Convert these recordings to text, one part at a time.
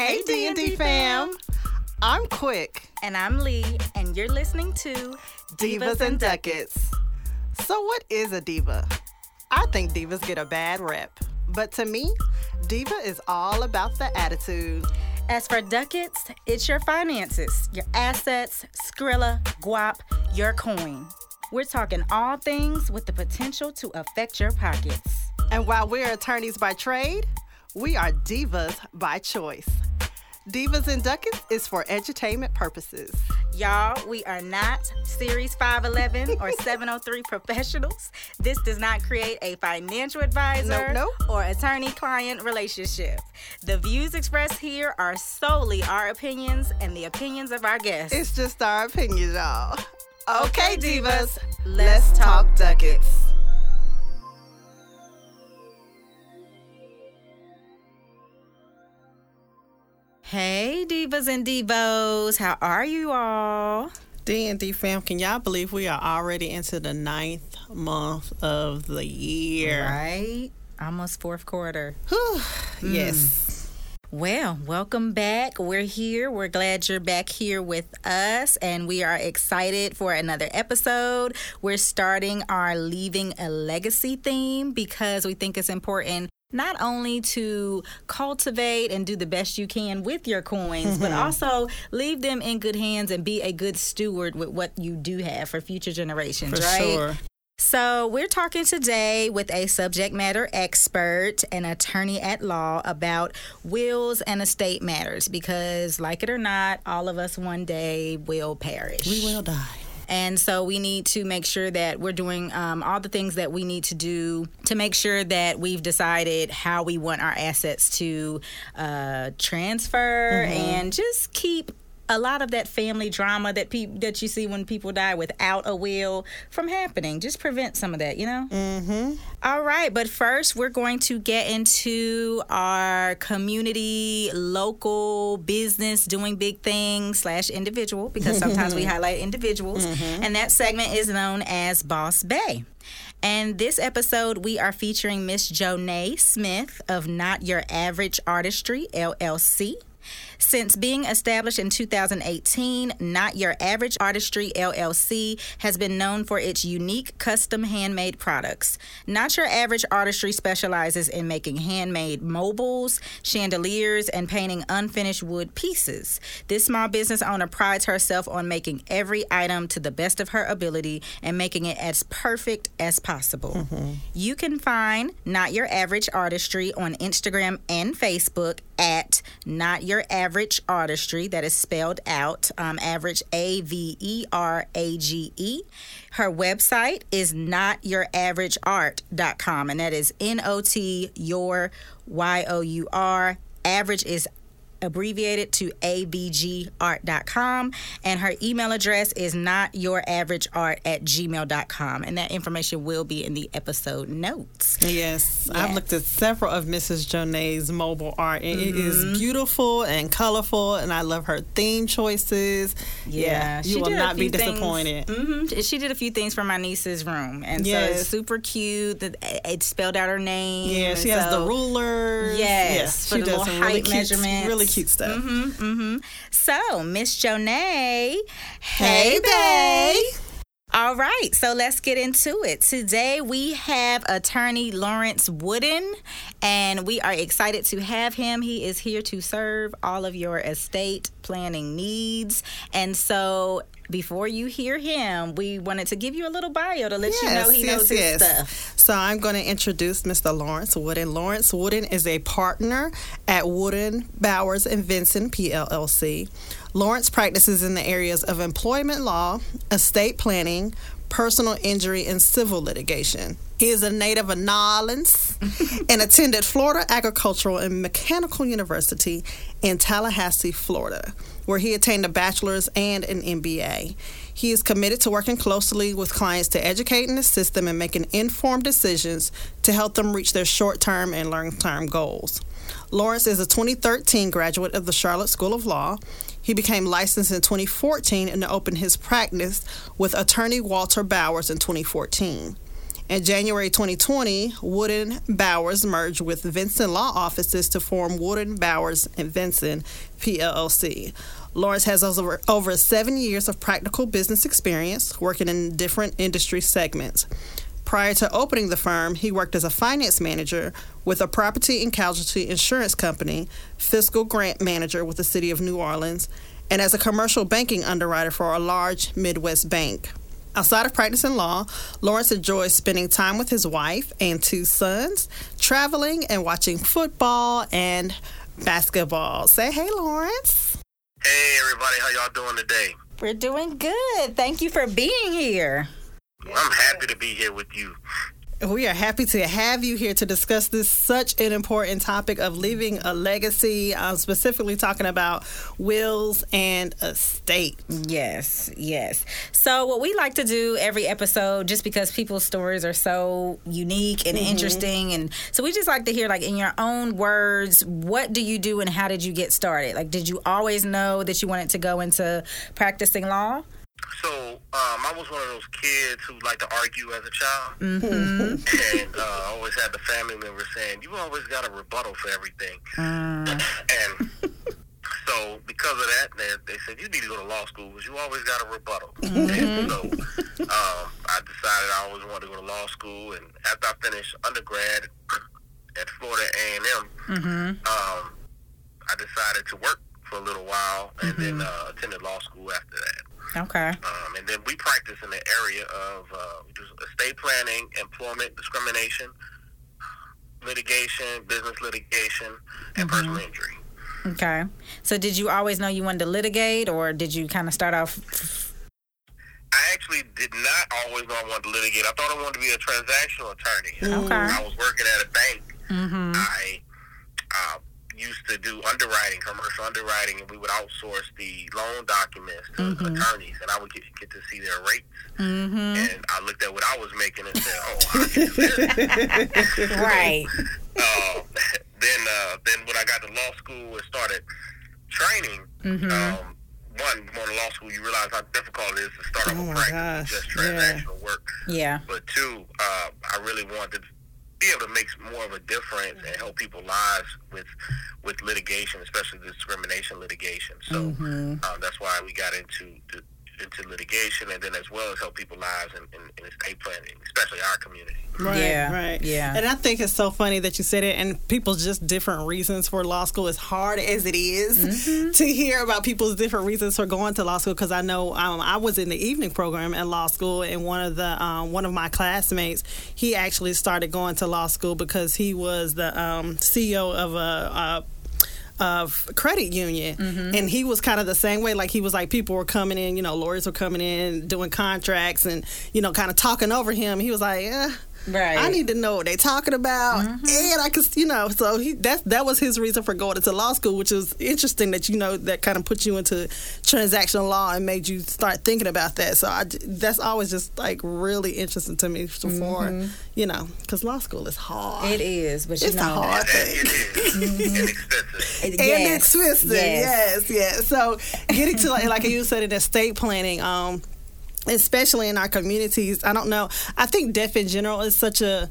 Hey D&D fam. I'm Quick. And I'm Lee, and you're listening to Divas, and Ducats. So what is a diva? I think divas get a bad rep. But to me, diva is all about the attitude. As for ducats, it's your finances, your assets, Skrilla, guap, your coin. We're talking all things with the potential to affect your pockets. And while we're attorneys by trade, we are divas by choice. Divas and Ducats is for entertainment purposes. Y'all, we are not Series 511 or 703 professionals. This does not create a financial advisor Nope, nope. or attorney client relationship. The views expressed here are solely our opinions and the opinions of our guests. It's just our opinion, y'all. Okay, Okay, divas, divas, let's let's talk talk Ducats. Hey, divas and divos, how are you all? D&D fam, can y'all believe we are already into the ninth month of the year? Right? Almost fourth quarter. Whew, mm. Yes. Well, welcome back. We're here. We're glad you're back here with us, and we are excited for another episode. We're starting our Leaving a Legacy theme because we think it's important not only to cultivate and do the best you can with your coins, but also leave them in good hands and be a good steward with what you do have for future generations, For right? sure. So, we're talking today with a subject matter expert an attorney at law about wills and estate matters because, like it or not, all of us one day will perish. We will die. And so we need to make sure that we're doing um, all the things that we need to do to make sure that we've decided how we want our assets to uh, transfer and just keep a lot of that family drama that pe- that you see when people die without a will from happening. Just prevent some of that, you know. Mm-hmm. All right, but first we're going to get into our community, local business doing big things slash individual because sometimes we highlight individuals, and that segment is known as Boss Bay. And this episode, we are featuring Miss Jonay Smith of Not Your Average Artistry LLC. Since being established in 2018, Not Your Average Artistry LLC has been known for its unique custom handmade products. Not Your Average Artistry specializes in making handmade mobiles, chandeliers, and painting unfinished wood pieces. This small business owner prides herself on making every item to the best of her ability and making it as perfect as possible. Mm-hmm. You can find Not Your Average Artistry on Instagram and Facebook at Not Your Average Artistry. That is spelled out um, average A V E R A G E. Her website is notyouraverageart.com, and that is N O T your Y O U R. Average is abbreviated to avgart.com and her email address is not your average art at gmail.com and that information will be in the episode notes Yes. I've looked at several of Mrs. Jonay's mobile art, and it Mm-hmm. is beautiful and colorful, and I love her theme choices. Yeah, you will not be disappointed. hmm She did a few things for my niece's room, and so it's super cute. It spelled out her name. Yeah, she has the so- rulers. Yes, yes, for she the does really height cute, measurements. really cute stuff. Mm-hmm. mm-hmm. So, Miss Jonay, Hey, babe. All right, so let's get into it. Today we have attorney Lawrence Wooden, and we are excited to have him. He is here to serve all of your estate planning needs. And so before you hear him, we wanted to give you a little bio to let you know he knows his stuff. So I'm going to introduce Mr. Lawrence Wooden. Lawrence Wooden is a partner at Wooden Bowers and Vinson PLLC. Lawrence practices in the areas of employment law, estate planning, personal injury, and civil litigation. He is a native of New Orleans and attended Florida Agricultural and Mechanical University in Tallahassee, Florida, where he attained a bachelor's and an MBA. He is committed to working closely with clients to educate and assist them in making informed decisions to help them reach their short term and long term goals. Lawrence is a 2013 graduate of the Charlotte School of Law. He became licensed in 2014 and opened his practice with attorney Walter Bowers in 2014. In January 2020, Wooden Bowers merged with Vinson Law Offices to form Wooden Bowers and Vinson PLLC. Lawrence has over, over seven years of practical business experience working in different industry segments. Prior to opening the firm, he worked as a finance manager with a property and casualty insurance company, fiscal grant manager with the city of New Orleans, and as a commercial banking underwriter for a large Midwest bank. Outside of practicing law, Lawrence enjoys spending time with his wife and two sons, traveling and watching football and basketball. Say hey, Lawrence. Hey, everybody. How y'all doing today? We're doing good. Thank you for being here. I'm happy to be here with you. We are happy to have you here to discuss this such an important topic of leaving a legacy, um, specifically talking about wills and estate. Yes, yes. So, what we like to do every episode, just because people's stories are so unique and interesting, and so we just like to hear, like, in your own words, what do you do and how did you get started? Like, did you always know that you wanted to go into practicing law? So, um, I was one of those kids who liked to argue as a child. And uh, I always had the family member saying, You always got a rebuttal for everything. And so, because of that, they, they said, You need to go to law school because you always got a rebuttal. And so, um, I decided I always wanted to go to law school. And after I finished undergrad at Florida A&M, um, decided to work for a little while and then uh, attended law school after that. Okay. Um, and then we practice in the area of uh, estate planning, employment discrimination, litigation, business litigation, and personal injury. Okay. So, did you always know you wanted to litigate, or did you kind of start off? I actually did not always know I wanted to litigate. I thought I wanted to be a transactional attorney. Okay. I was working at a bank, Mm-hmm. I uh, used to do underwriting, commercial underwriting, and we would outsource the loan documents to attorneys, and I would get, get to see their rates. Mm-hmm. And I looked at what I was making and said, "Oh, I can do this." Right. uh, then uh, then when I got to law school and started training, Mm-hmm. um, one going to law school, you realize how difficult it is to start Oh off a practice gosh, with just yeah. transactional work. Yeah. But two, uh, I really wanted to be able to make more of a difference and help people lives with with litigation, especially discrimination litigation. So Mm-hmm. um, that's why we got into the, into litigation, and then as well as help people lives in, in, in estate planning, especially our community. Right, Yeah, right. yeah. And I think it's so funny that you said it, and people's just different reasons for law school. As hard as it is Mm-hmm. to hear about people's different reasons for going to law school, because I know um, I was in the evening program at law school, and one of the um, one of my classmates, he actually started going to law school because he was the um, CEO of a. a of credit union Mm-hmm. and he was kind of the same way like he was like people were coming in you know lawyers were coming in doing contracts and you know kind of talking over him he was like eh, Right. I need to know what they're talking about, mm-hmm. and I could, you know, so he that that was his reason for going into law school, which is interesting that you know that kind of put you into transactional law and made you start thinking about that. So I, that's always just like really interesting to me So for, mm-hmm. you know, because law school is hard. It is, but you It's a hard And thing. it is mm-hmm. inexpensive. it- and yes, expensive. yes. Yes, yes. So getting to like, like you said in estate planning, um, especially in our communities, I don't know. I think death in general is such a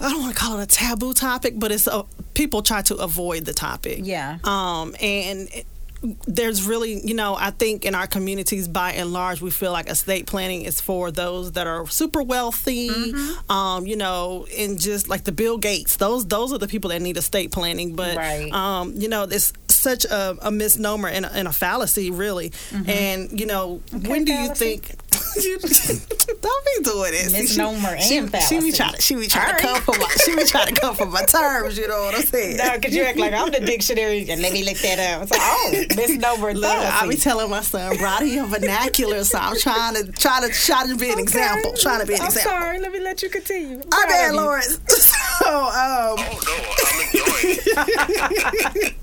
I don't want to call it a taboo topic, but it's a, people try to avoid the topic. Yeah. Um, and it, there's really, you know, I think in our communities, by and large, we feel like estate planning is for those that are super wealthy, Mm-hmm. um, you know, and just like the Bill Gates. Those those are the people that need estate planning. But Right. um, you know, it's such a, a misnomer and a, and a fallacy, really. And you know, when do you Mm-hmm. think? you, don't be doing this. See, she- Misnomer she, and She be fallacy. trying to, she be trying All to come for my, she be trying to come for my terms. You know what I'm saying? No, because you act like I'm the dictionary, and let me look that up. It's like, oh, misnomer Look, I be telling my son, broaden your vernacular, so I'm trying to try to try to be an example. Trying to be an I'm example. sorry. Let me let you continue. I'm I'm bad. Lawrence. so, um, Oh no, I'm enjoying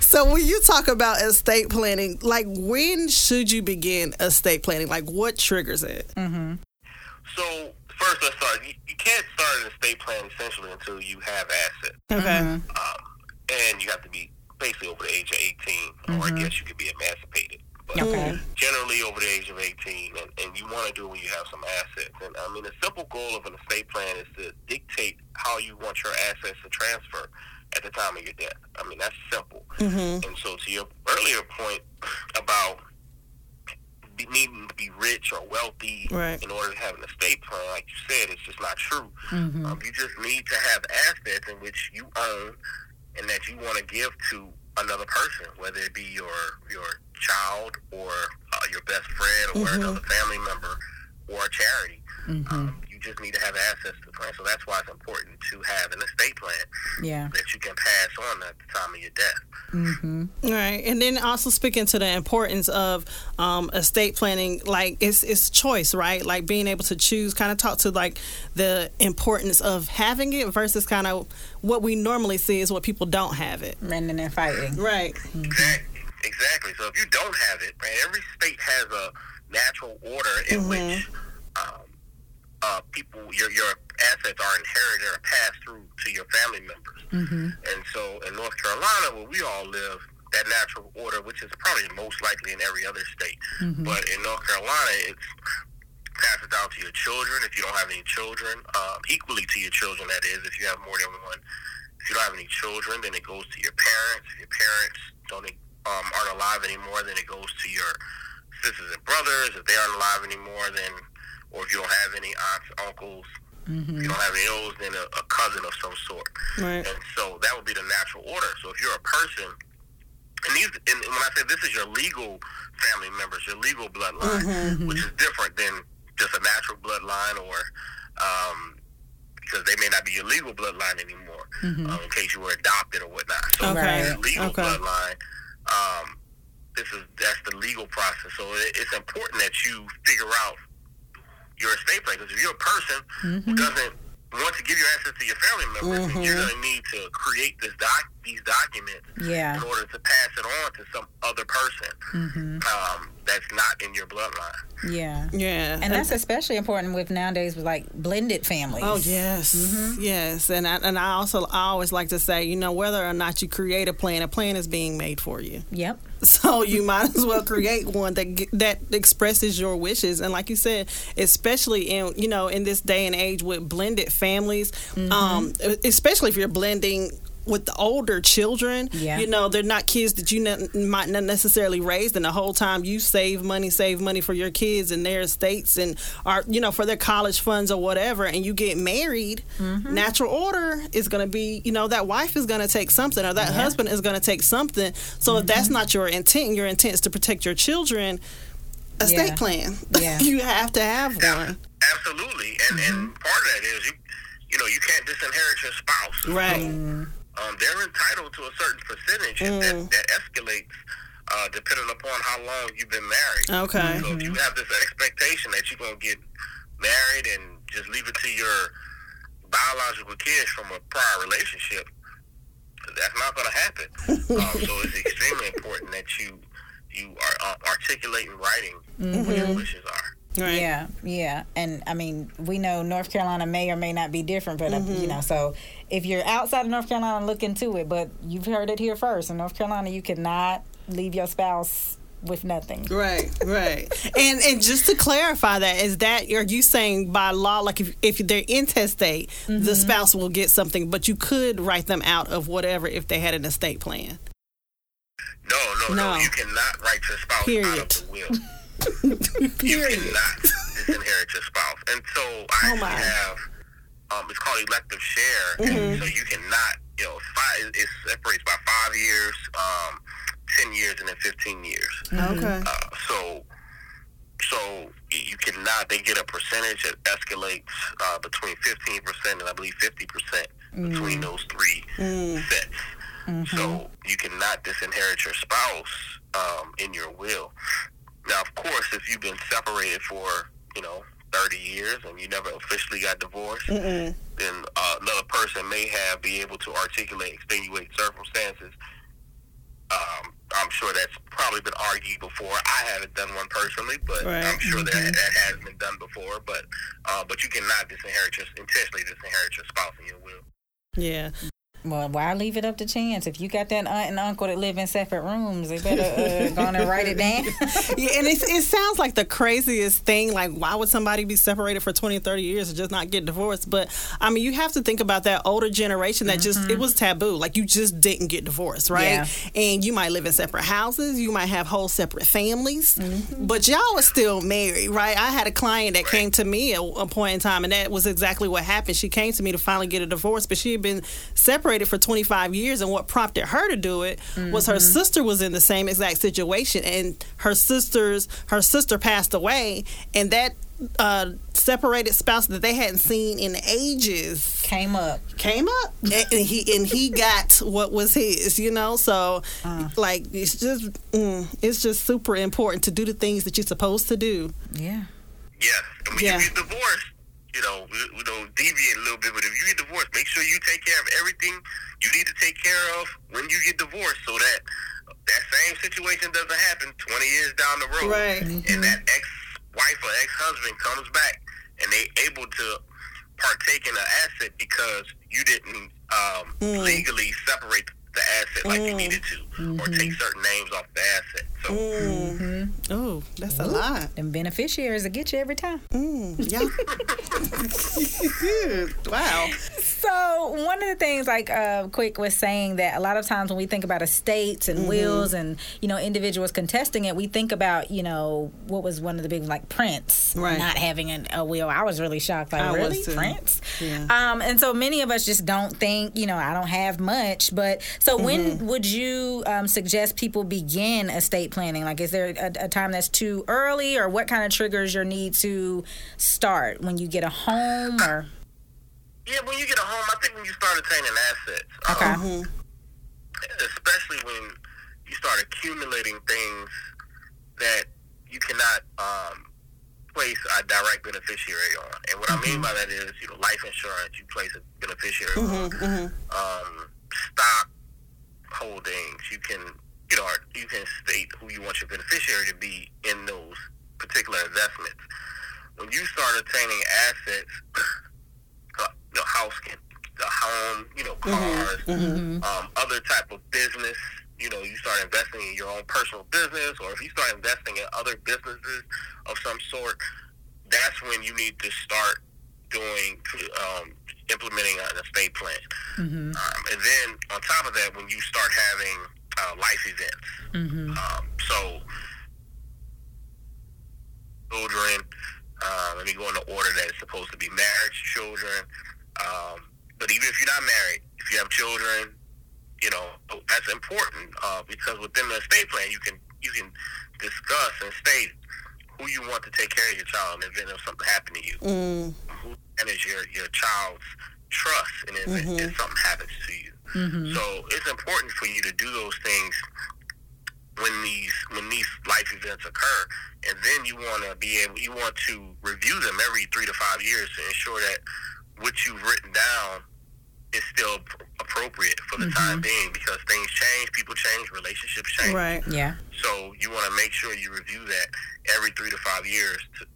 so when you talk about estate planning, like when should you begin estate planning? Like what triggers it? So first, let's start. You, you can't start an estate plan essentially until you have assets, Okay. um, and you have to be basically over the age of 18, or I guess you could be emancipated. but Okay. generally over the age of 18, and, and you want to do it when you have some assets. And I mean, the simple goal of an estate plan is to dictate how you want your assets to transfer at the time of your death. I mean, that's simple. Mm-hmm. And so, to your earlier point about be- needing to be rich or wealthy Right. in order to have an estate plan, like you said, it's just not true. Mm-hmm. Um, you just need to have assets in which you own and that you want to give to another person, whether it be your your child or uh, your best friend or Mhm. another family member or a charity. Mm-hmm. Um, just need to have access to the plan. So that's why it's important to have an estate plan Yeah. that you can pass on at the time of your death. Mm-hmm. Right, and then also speaking to the importance of um, estate planning, like it's it's choice, right? Like being able to choose. Kind of talk to like the importance of having it versus kind of what we normally see is what people don't have it. Running and fighting. Right. Exactly. Exactly. So if you don't have it, right, every state has a natural order in which um, uh, people, your your assets are inherited or passed through to your family members. Mm-hmm. And so in North Carolina, where we all live, that natural order, which is probably most likely in every other state, Mm-hmm. but in North Carolina, it's passes down to your children if you don't have any children, um, equally to your children, that is, if you have more than one. If you don't have any children, then it goes to your parents. If your parents don't um, aren't alive anymore, then it goes to your sisters and brothers. If they aren't alive anymore, then or if you don't have any aunts, uncles, if you don't have any those, then a, a cousin of some sort. Right. And so that would be the natural order. So if you're a person, and these, and when I say this is your legal family members, your legal bloodline, which is different than just a natural bloodline or um, because they may not be your legal bloodline anymore um, in case you were adopted or whatnot. So Okay. legal Okay. bloodline, um, this is that's the legal process. So it, it's important that you figure out your estate plan because if you're a person who mm-hmm. doesn't want to give your assets to your family members, then you're mm-hmm. going to need to create this doc these documents Yeah. in order to pass it on to some other person um, that's not in your bloodline. Yeah. Yeah. And that's especially important with nowadays with like blended families. Oh yes, yes, and I, and I also I always like to say, you know, whether or not you create a plan, a plan is being made for you. Yep. So you might as well create one that that expresses your wishes. And like you said, especially in you know in this day and age with blended families, um, especially if you're blending with the older children, Yeah. you know they're not kids that you ne- might not necessarily raise, and the whole time you save money, save money for your kids and their estates and are you know for their college funds or whatever, and you get married, mm-hmm. natural order is going to be you know that wife is going to take something or that husband is going to take something. So if that's mm-hmm. not your intent, your intent is to protect your children. Estate Yeah. plan. Yeah. you have to have one. Absolutely, and and mm-hmm. part of that is you you know you can't disinherit your spouse. Right. Um, they're entitled to a certain percentage and that, that escalates uh, depending upon how long you've been married. Okay. So if you have this expectation that you're going to get married and just leave it to your biological kids from a prior relationship, that's not going to happen. um, so it's extremely important that you you are uh, articulate in writing what your wishes are. Right. Yeah, yeah, and I mean, we know North Carolina may or may not be different, but uh, you know, so if you're outside of North Carolina, look into it. But you've heard it here first. In North Carolina, you cannot leave your spouse with nothing. Right, right. and and just to clarify that, is that are you saying by law, like if if they're intestate, the spouse will get something, but you could write them out of whatever if they had an estate plan. No, no, no, No. You cannot write your spouse out of the will. You cannot disinherit your spouse. And so I Oh, my. actually have, um, it's called elective share. Mm-hmm. And so you cannot, you know, five, it separates by five years, um, 10 years, and then 15 years. Okay. Uh, so, so you cannot. They get a percentage that escalates uh, between fifteen percent and I believe fifty percent between those three sets. So you cannot disinherit your spouse um, in your will. Now, of course, if you've been separated for you know thirty years and you never officially got divorced, then uh, another person may have be able to articulate extenuating circumstances um, I'm sure that's probably been argued before. I haven't done one personally, but Right. I'm sure that that has been done before. But uh, but you cannot disinherit your intentionally disinherit your spouse in your will. Yeah. Well, why leave it up to chance? If you got that aunt and uncle that live in separate rooms, they better uh, go on and write it down. yeah, and it, it sounds like the craziest thing. Like, why would somebody be separated for 20 30 years and just not get divorced? But, I mean, you have to think about that older generation that just, it was taboo. Like, you just didn't get divorced, right? Yeah. And you might live in separate houses, you might have whole separate families, but y'all are still married, right? I had a client that came to me at a point in time, and that was exactly what happened. She came to me to finally get a divorce, but she had been separated for 25 years, and what prompted her to do it was her sister was in the same exact situation, and her sister's her sister passed away, and that uh, separated spouse that they hadn't seen in ages Came up. came up and, and he and he got what was his you know so like it's just mm, it's just super important to do the things that you're supposed to do Yeah. Yeah. And when Yeah. you get divorced, you know, we don't deviate a little bit, but if you get divorced, make sure you take care of everything you need to take care of when you get divorced so that that same situation doesn't happen 20 years down the road. Right. And that ex-wife or ex-husband comes back and they able to partake in an asset because you didn't um, legally separate the asset like you needed to or take certain names off the asset. So oh that's a lot Them beneficiaries will get you every time. mm, yeah wow So one of the things, like uh, Quick was saying, that a lot of times when we think about estates and wills and you know individuals contesting it, we think about you know what was one of the big like Prince Right. not having an, a will. I was really shocked. Like I really too. Prince? Yeah. Um, and so many of us just don't think you know I don't have much. But so when would you um, suggest people begin estate planning? Like, is there a, a time that's too early, or what kind of triggers your need to start when you get a home or? Yeah, when you get a home, I think when you start attaining assets, Okay. um, especially when you start accumulating things that you cannot um, place a direct beneficiary on. And what I mean by that is, you know, life insurance, you place a beneficiary on. Um, stock holdings, you can, you know, you can state who you want your beneficiary to be in those particular investments. When you start attaining assets, the house can, the home, you know, cars, um, other type of business. You know, you start investing in your own personal business, or if you start investing in other businesses of some sort, that's when you need to start doing, um, implementing an estate plan. Um, and then on top of that, when you start having uh, life events, um, so children. Uh, let me go in the order that it's supposed to be marriage, children. Um, but even if you're not married, if you have children, you know that's important uh, because within the estate plan, you can you can discuss and state who you want to take care of your child in the event of something happened to you. mm, Who manages your your child's trust in the event mm-hmm. if something happens to you. Mm-hmm. So it's important for you to do those things when these when these life events occur, and then you want to be able you want to review them every three to five years to ensure that what you've written down is still appropriate for the time mm-hmm. being because things change, people change, relationships change. right Yeah. So you want to make sure you review that every three to five years to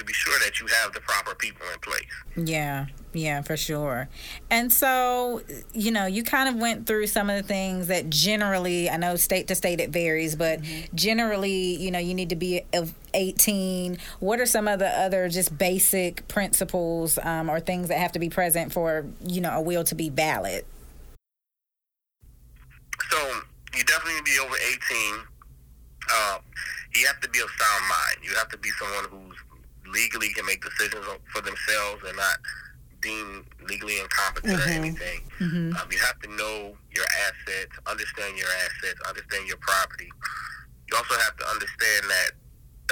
to be sure that you have the proper people in place. Yeah, yeah, for sure. And so, you know, you kind of went through some of the things that generally, I know state to state it varies, but generally, you know, you need to be of 18. What are some of the other just basic principles um, or things that have to be present for, you know, a will to be valid? So you definitely need to be over 18. Uh, you have to be of sound mind. You have to be someone who's legally can make decisions for themselves and not deemed legally incompetent or anything. Um, you have to know your assets, understand your assets, understand your property. You also have to understand that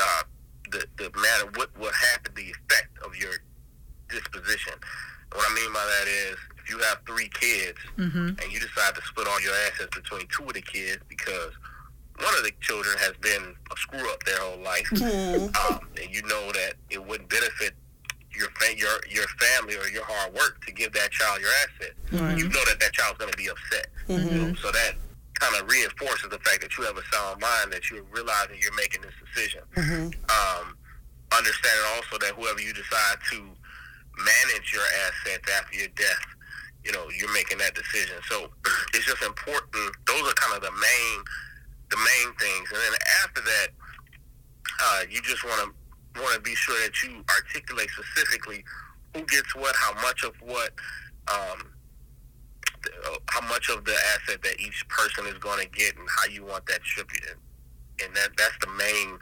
uh, the the matter what what happened, the effect of your disposition. What I mean by that is, if you have three kids and you decide to split all your assets between two of the kids because one of the children has been a screw up their whole life, um, and you know that it wouldn't benefit your fa- your your family or your hard work to give that child your asset. You know that that child's going to be upset. You know, so that kind of reinforces the fact that you have a sound mind, that you're realizing you're making this decision. Um, understanding also that whoever you decide to manage your assets after your death you know you're making that decision. So it's just important. Those are kind of the main the main things, and then after that, uh, you just want to want to be sure that you articulate specifically who gets what, how much of what. Um, uh, how much of the asset that each person is going to get and how you want that distributed. And that that's the main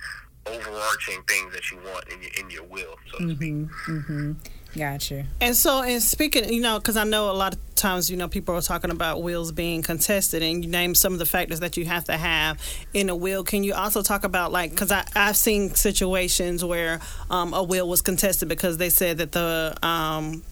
overarching things that you want in your, in your will, so to speak. Mm-hmm. Gotcha. And so, in speaking, you know, because I know a lot of times, you know, people are talking about wills being contested, and you name some of the factors that you have to have in a will. Can you also talk about, like, because I've seen situations where um, a will was contested because they said that the um,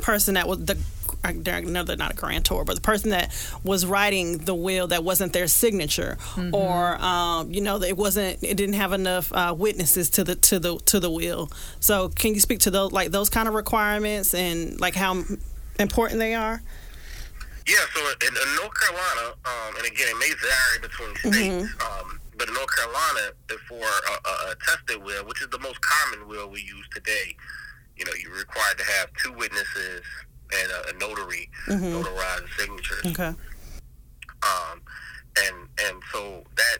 person that was the I know they're not a grantor, but the person that was writing the will that wasn't their signature, mm-hmm. or um, you know, it wasn't, it didn't have enough uh, witnesses to the to the to the will. So, can you speak to those like those kind of requirements and like how important they are? Yeah. So in, in North Carolina, um, and again, it may vary between states. Mm-hmm. Um, but in North Carolina, for a, a, a tested will, which is the most common will we use today, you know, you're required to have two witnesses and a, a notary mm-hmm. notarize the signatures. Okay. Um, and and so that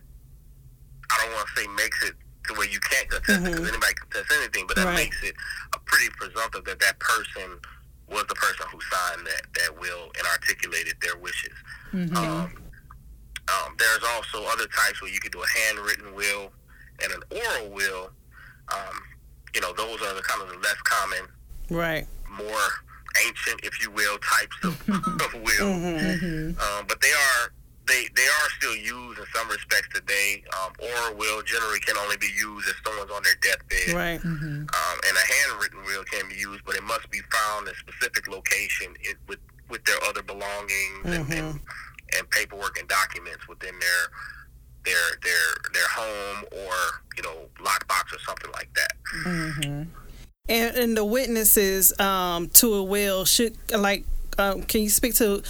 I don't want to say makes it to where you can't contest mm-hmm. it because anybody can contest anything, but that right. makes it a pretty presumptive that that person was the person who signed that that will and articulated their wishes. Mm-hmm. Um, um, there's also other types where you could do a handwritten will and an oral will. Um, you know, those are the kind of the less common, right? More ancient, if you will, types of, of will. Mm-hmm. Um, but they are they they are still used in some respects today. Um, oral will generally can only be used if someone's on their deathbed. Right. Mm-hmm. Um, and a handwritten will can be used, but it must be found in a specific location it, with with their other belongings mm-hmm. and, and, and paperwork and documents within their their their their home or you know lockbox or something like that. Mm-hmm. And, and the witnesses um, to a will should like. Um, can you speak to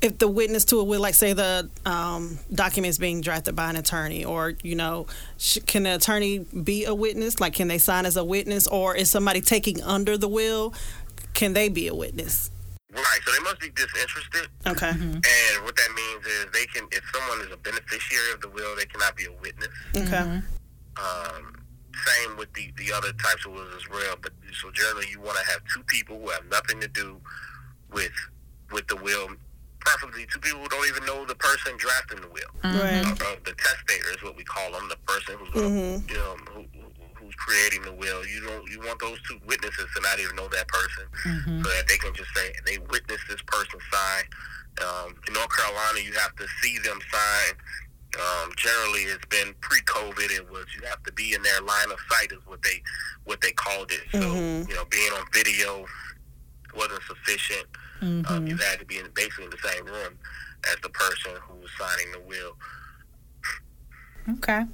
if the witness to a will, like say the um, documents being drafted by an attorney, or you know, sh- can the attorney be a witness? Like, can they sign as a witness, or is somebody taking under the will? Can they be a witness? Right. So they must be disinterested. Okay. Mm-hmm. And what that means is they can, if someone is a beneficiary of the will, they cannot be a witness. Okay. Mm-hmm. Um, same with the, the other types of wills as well. But so generally, you want to have two people who have nothing to do with with the will. Preferably two people who don't even know the person drafting the will. Right. Uh, uh, the testator is what we call them. The person who's gonna, mm-hmm. you know who, who's creating the will. You don't you want those two witnesses to not even know that person, mm-hmm. so that they can just say they witnessed this person sign. Um, in North Carolina, you have to see them sign um, generally, it's been pre-COVID. It was you have to be in their line of sight is what they what they called it. So mm-hmm. you know, being on video wasn't sufficient. Um, mm-hmm. Um, you had to be in basically in the same room as the person who was signing the will. Okay, and,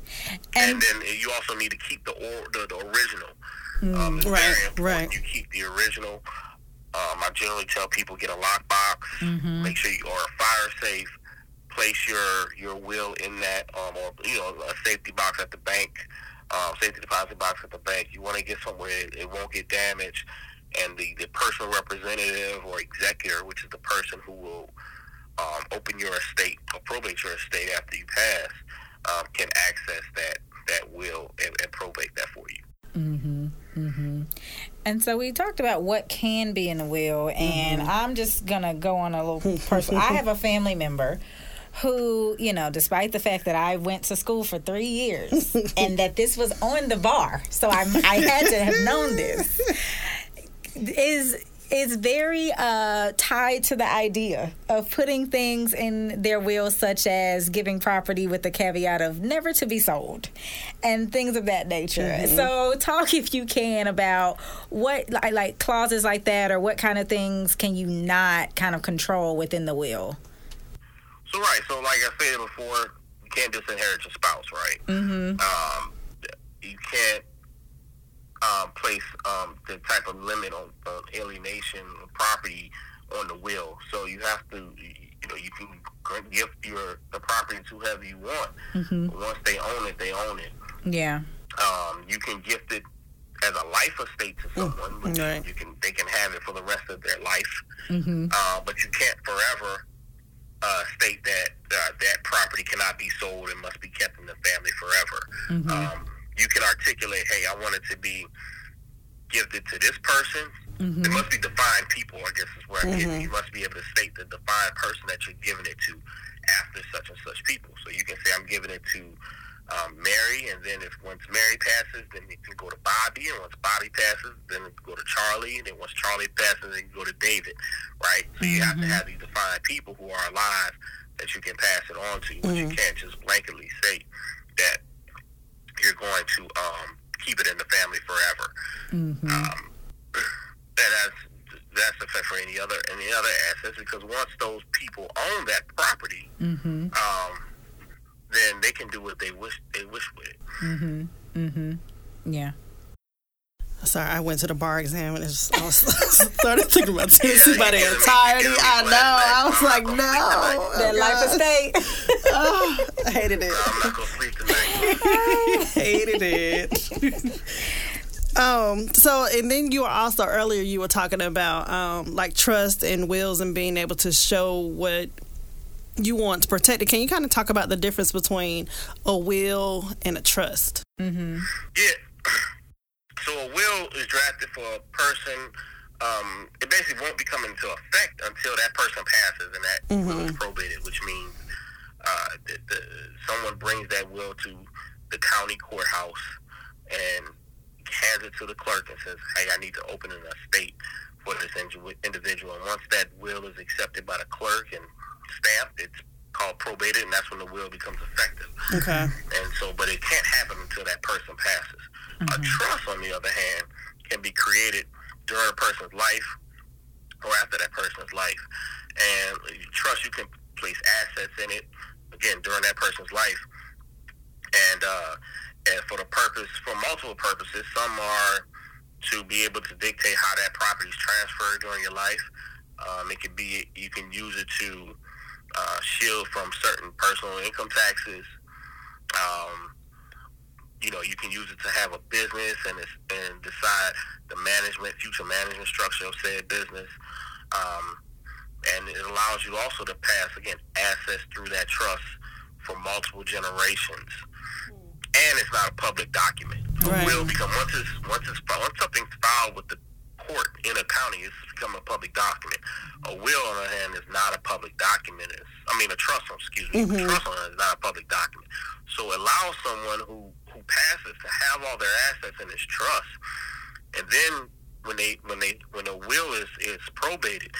and then you also need to keep the or, the, the original. Mm, um, right, right. You keep the original. Um, I generally tell people get a lockbox. Mm-hmm. Make sure you are a fire safe place your your will in that, um, or you know, a safety box at the bank, um, safety deposit box at the bank. You want to get somewhere it, it won't get damaged, and the the personal representative or executor, which is the person who will um, open your estate or probate your estate after you pass, um, can access that that will and, and probate that for you. Mm-hmm. Mm-hmm. And so we talked about what can be in a will, and mm-hmm. I'm just gonna go on a little personal. I have a family member who, you know, despite the fact that I went to school for three years and that this was on the bar, so I, I had to have known this, is is very uh, tied to the idea of putting things in their will, such as giving property with the caveat of never to be sold and things of that nature. Mm-hmm. So, talk if you can about what like, like clauses like that, or what kind of things can you not kind of control within the will. So right, so like I said before, you can't disinherit your spouse, right? Mm-hmm. Um, you can't um, place um, the type of limit on, on alienation of property on the will. So you have to, you know, you can gift your the property to whoever you want. Mm-hmm. Once they own it, they own it. Yeah. Um, you can gift it as a life estate to someone. Right. You can they can have have it for the rest of their life. Uh, but you can't forever uh, state that uh, that property cannot be sold and must be kept in the family forever. Um, you can articulate, hey, I want it to be gifted to this person. Mm-hmm. It must be defined people, I guess is where I'm getting. Mm-hmm. You must be able to state the defined person that you're giving it to after such and such people. So you can say, I'm giving it to um, Mary, and then if once Mary passes, then it can go to Bobby, and once Bobby passes, then it can go to Charlie, and then once Charlie passes, then go to David, right? So you have to mm-hmm. have these defined people who are alive that you can pass it on to, but you can't just blanketly say that you're going to um, keep it in the family forever. Um, and that's that's the effect for any other any other assets because once those people own that property, um, then they can do what they wish they wish with it. Yeah. Sorry, I went to the bar exam and it's, I was started thinking about tenancy by the entirety. I know. I was like, no. That life estate. Oh, I hated it. I'm not gonna sleep tonight. hated it. um. So, and then you were also earlier you were talking about um like trust and wills and being able to show what you want to protect it. Can you kind of talk about the difference between a will and a trust? Yeah. So a will is drafted for a person. Um, it basically won't be coming into effect until that person passes and that will is probated, which means uh, that the, someone brings that will to the county courthouse and hands it to the clerk and says, "Hey, I need to open an estate for this individual." And once that will is accepted by the clerk and stamped, it's called probated, and that's when the will becomes effective. Okay. And so, but it can't happen until that person passes. A trust, on the other hand, can be created during a person's life or after that person's life. And you trust, you can place assets in it, again, during that person's life. And, uh, and for the purpose, for multiple purposes, some are to be able to dictate how that property is transferred during your life. Um, it could be, you can use it to uh, shield from certain personal income taxes. Um, you know, you can use it to have a business and and decide the management, future management structure of said business. Um, and it allows you also to pass again assets through that trust for multiple generations. And it's not a public document. Right. It will become once it's once it's once something's filed with the court in a county, it's become a public document. A will, on the other hand, is not a public document. It's, I mean, a trust, excuse me, a trust on is not a public document. So it allows someone who who passes to have all their assets in his trust, and then when they when they when a will is is probated,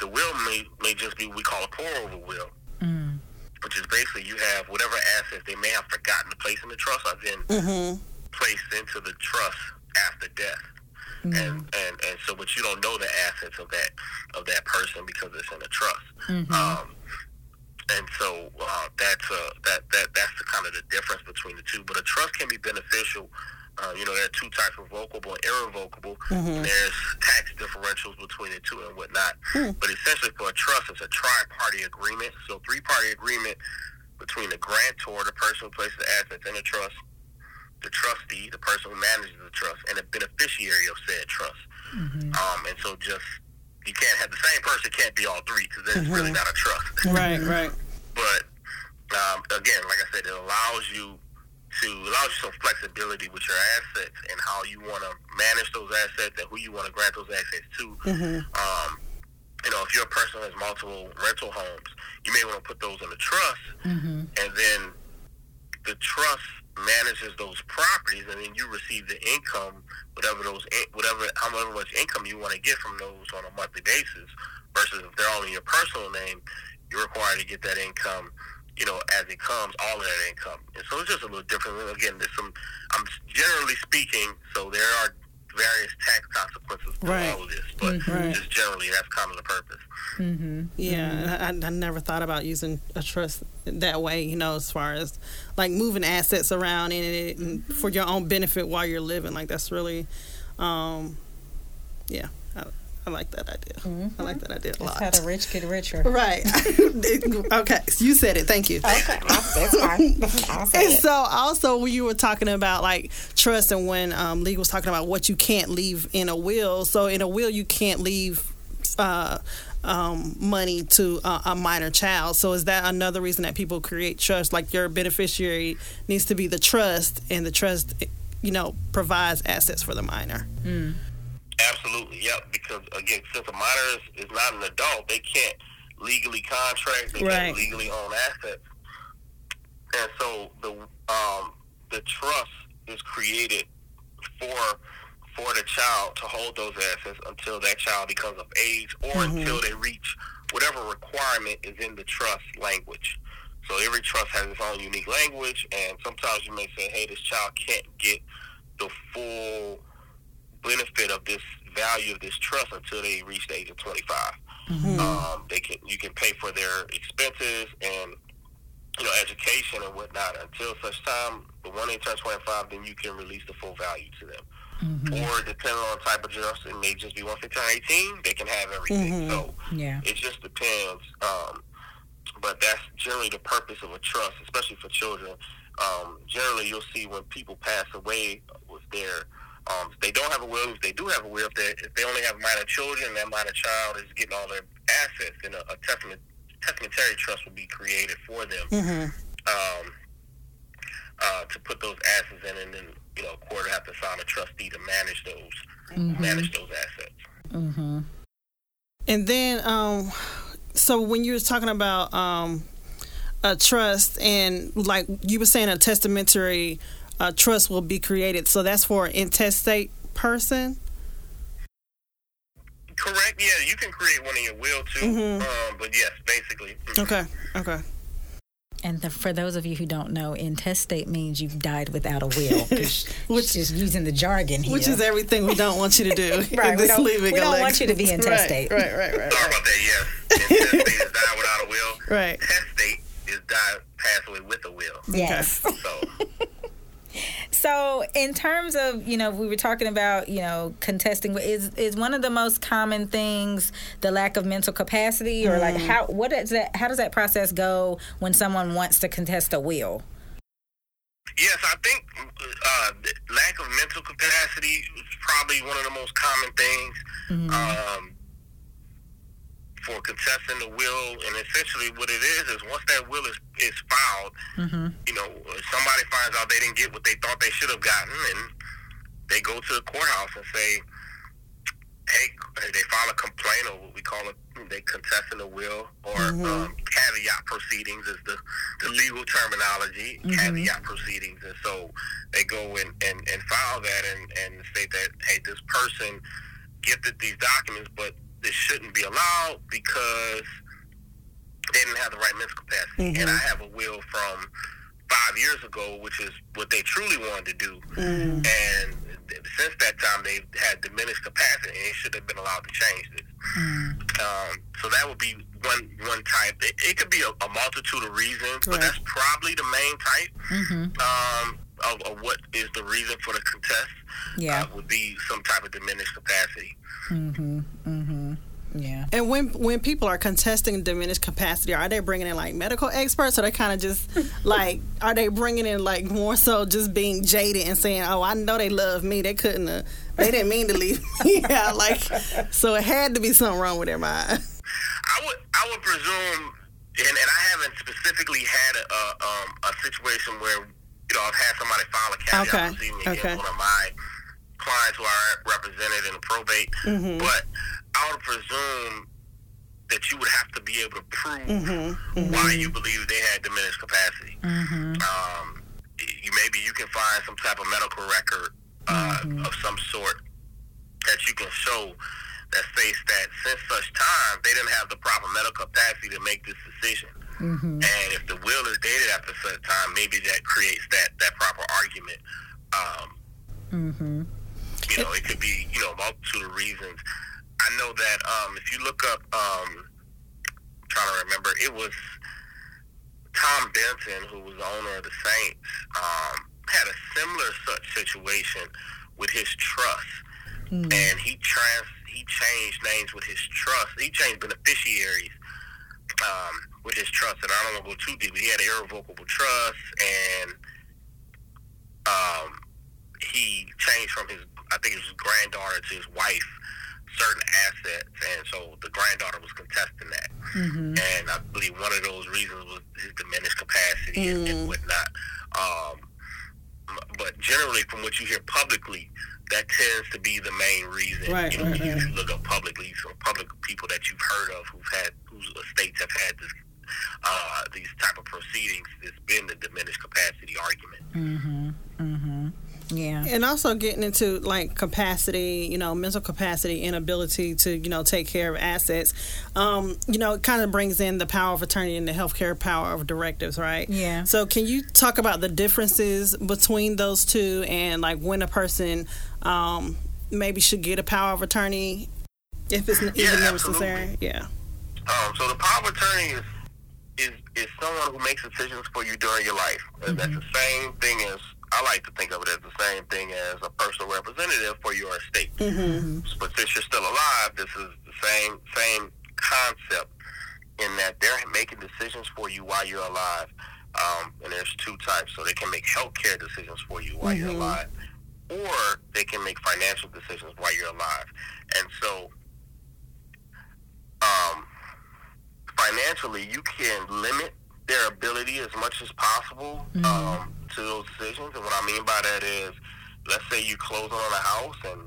the will may may just be what we call a pour over will. Mm. Which is basically you have whatever assets they may have forgotten to place in the trust are then mm-hmm. placed into the trust after death. Mm. And, and and so but you don't know the assets of that of that person because it's in a trust. Mm-hmm. Um, and so uh, that's uh, that that that's the kind of the difference between the two. But a trust can be beneficial. Uh, you know, there are two types: of revocable and irrevocable. And there's tax differentials between the two and whatnot. But essentially, for a trust, it's a tri-party agreement. So, three-party agreement between the grantor, the person who places the assets in the trust, the trustee, the person who manages the trust, and the beneficiary of said trust. Um, and so, just you can't have the same person can't be all three because then it's really not a trust. Right. Right. But um, again, like I said, it allows you to allows you some flexibility with your assets and how you want to manage those assets and who you want to grant those assets to. Um, you know, if you're person has multiple rental homes, you may want to put those in a trust, and then the trust manages those properties, and then you receive the income, whatever those, whatever, however much income you want to get from those on a monthly basis. Versus if they're all in your personal name, you're required to get that income, you know, as it comes, all of that income. And so it's just a little different. Again, there's some. I'm generally speaking, so there are various tax consequences to Right. all of this, but mm-hmm. Right. just generally, that's kind of the purpose. Mm-hmm. Yeah, mm-hmm. I, I never thought about using a trust that way. You know, as far as like moving assets around in it and for your own benefit while you're living. Like that's really, um, yeah, I, I like that idea. I like that idea a lot. How the rich get richer. Right. okay. You said it. Thank you. Okay, that's fine. I'll say And it. so, also, when you were talking about like trust, and when um, Lee was talking about what you can't leave in a will. So, in a will, you can't leave uh, um, money to a, a minor child. So, is that another reason that people create trust? Like your beneficiary needs to be the trust, and the trust, you know, provides assets for the minor. Absolutely, yep. Because again, since a minor is, is not an adult, they can't legally contract, they Right. can't legally own assets, and so the um, the trust is created for for the child to hold those assets until that child becomes of age or until they reach whatever requirement is in the trust language. So every trust has its own unique language, and sometimes you may say, "Hey, this child can't get the full benefit of this value of this trust until they reach the age of 25. Um, they can you can pay for their expenses and you know education and whatnot until such time. But when they turn 25, then you can release the full value to them. Or depending on type of trust, it may just be once they turn 18, they can have everything. So Yeah. it just depends. Um, but that's generally the purpose of a trust, especially for children. Um, generally, you'll see when people pass away with their, um, if they don't have a will. If they do have a will, if they, if they only have minor children, that minor child is getting all their assets, then a, a testament, testamentary trust will be created for them um, uh, to put those assets in, and then you know, a court will have to sign a trustee to manage those, manage those assets. And then, um, so when you were talking about um, a trust and like you were saying, a testamentary uh, trust will be created. So that's for an intestate person. Correct. Yeah, you can create one in your will too. Um, but yes, basically. mhm. Okay. Okay. And the, for those of you who don't know, intestate means you've died without a will. Which Which- is using the jargon here. Which is everything we don't want you to do. Right, we don't- we don't want you to be intestate. Right. Right. Right. Right. Sorry about that. Yes, intestate is die without a will. Right. Testate is die pass away with a will. Yes. So So, in terms of you know, we were talking about you know contesting. Is is one of the most common things the lack of mental capacity, or like how what is that? How does that process go when someone wants to contest a will? yes, I think uh, lack of mental capacity is probably one of the most common things. Um, for contesting the will, and essentially what it is is once that will is, is filed, mm-hmm. you know, somebody finds out they didn't get what they thought they should have gotten, and they go to the courthouse and say, hey, they file a complaint or what we call it, they contesting the will, or mm-hmm. um, caveat proceedings is the, the legal terminology, mm-hmm. caveat proceedings. And so they go and, and, and file that and, and state that, hey, this person gifted these documents, but this shouldn't be allowed because they didn't have the right mental capacity. And I have a will from five years ago, which is what they truly wanted to do. And since that time, they've had diminished capacity, and it should have been allowed to change this. Um, so that would be one one type. It, it could be a, a multitude of reasons, but Right. that's probably the main type um, of, of what is the reason for the contest. Yeah. uh, would be some type of diminished capacity. Yeah. And when when people are contesting diminished capacity, are they bringing in like medical experts, or they kind of just like are they bringing in like more so just being jaded and saying, "Oh, I know they love me. They couldn't. have they didn't mean to leave yeah. Like, so it had to be something wrong with their mind. I would I would presume, and, and I haven't specifically had a, a, um, a situation where you know I've had somebody file a caveat Okay, proceeding okay. against one of my clients who are represented in the probate, Mm-hmm. but I would presume that you would have to be able to prove Mm-hmm, why you believe they had diminished capacity. Um, you maybe you can find some type of medical record uh, Mm-hmm. of some sort that you can show that states that since such time they didn't have the proper medical capacity to make this decision. And if the will is dated after such time, maybe that creates that that proper argument. Um, You know, it could be you know a multitude of reasons. I know that um, if you look up, um, I'm trying to remember, it was Tom Benson, who was the owner of the Saints, um, had a similar such situation with his trust, and he trans he changed names with his trust. He changed beneficiaries um, with his trust, and I don't want to go too deep. But he had an irrevocable trust, and um, he changed from his, I think it was his granddaughter to his wife, certain assets, and so the granddaughter was contesting that. Mm-hmm. And I believe one of those reasons was his diminished capacity mm. and, and mm. whatnot. Um, but generally, from what you hear publicly, that tends to be the main reason. Right, you, know, right, you right. look up publicly, some public people that you've heard of who've had whose estates have had this uh, these type of proceedings. It's been the diminished capacity argument. Mm-hmm. Mm-hmm. Yeah. And also getting into like capacity, you know, mental capacity, inability to, you know, take care of assets. Um, you know, it kind of brings in the power of attorney and the healthcare power of directives, right? Yeah. So can you talk about the differences between those two and like when a person um, maybe should get a power of attorney if it's Yeah, even absolutely. necessary? Yeah. Um, so the power of attorney is is is someone who makes decisions for you during your life. And That's the same thing as I like to think of it as the same thing as a personal representative for your estate. Mm-hmm. But since you're still alive, this is the same same concept in that they're making decisions for you while you're alive. Um, and there's two types. So they can make healthcare decisions for you while you're Mhm. alive, or they can make financial decisions while you're alive. And so, um, financially, you can limit their ability as much as possible um, to those decisions. And what I mean by that is, let's say you close on a house and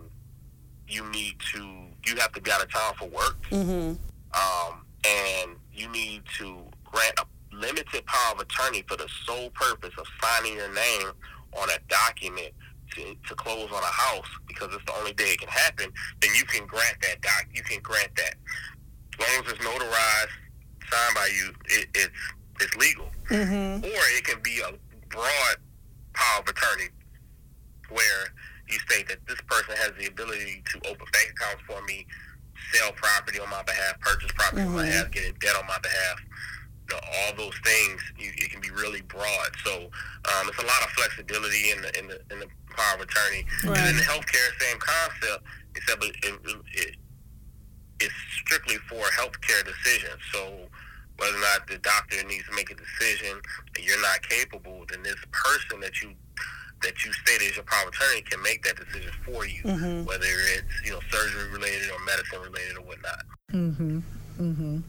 you need to, you have to be out of town for work, Mm-hmm. um, and you need to grant a limited power of attorney for the sole purpose of signing your name on a document to, to close on a house because it's the only day it can happen, then you can grant that doc. You can grant that as long as it's notarized, signed by you. It, it's it's legal, Mm-hmm. or it can be a broad power of attorney where you state that this person has the ability to open bank accounts for me, sell property on my behalf, purchase property on my Mhm. behalf, get in debt on my behalf. You know, all those things, you, it can be really broad. So um, it's a lot of flexibility in the in the, in the power of attorney. And in the healthcare, same concept, except it, it, it, it's strictly for healthcare decisions. So whether or not the doctor needs to make a decision and you're not capable, then this person that you that you stated as your power of attorney can make that decision for you, Mhm. whether it's you know surgery related or medicine related or whatnot. Mm-hmm. Mm-hmm.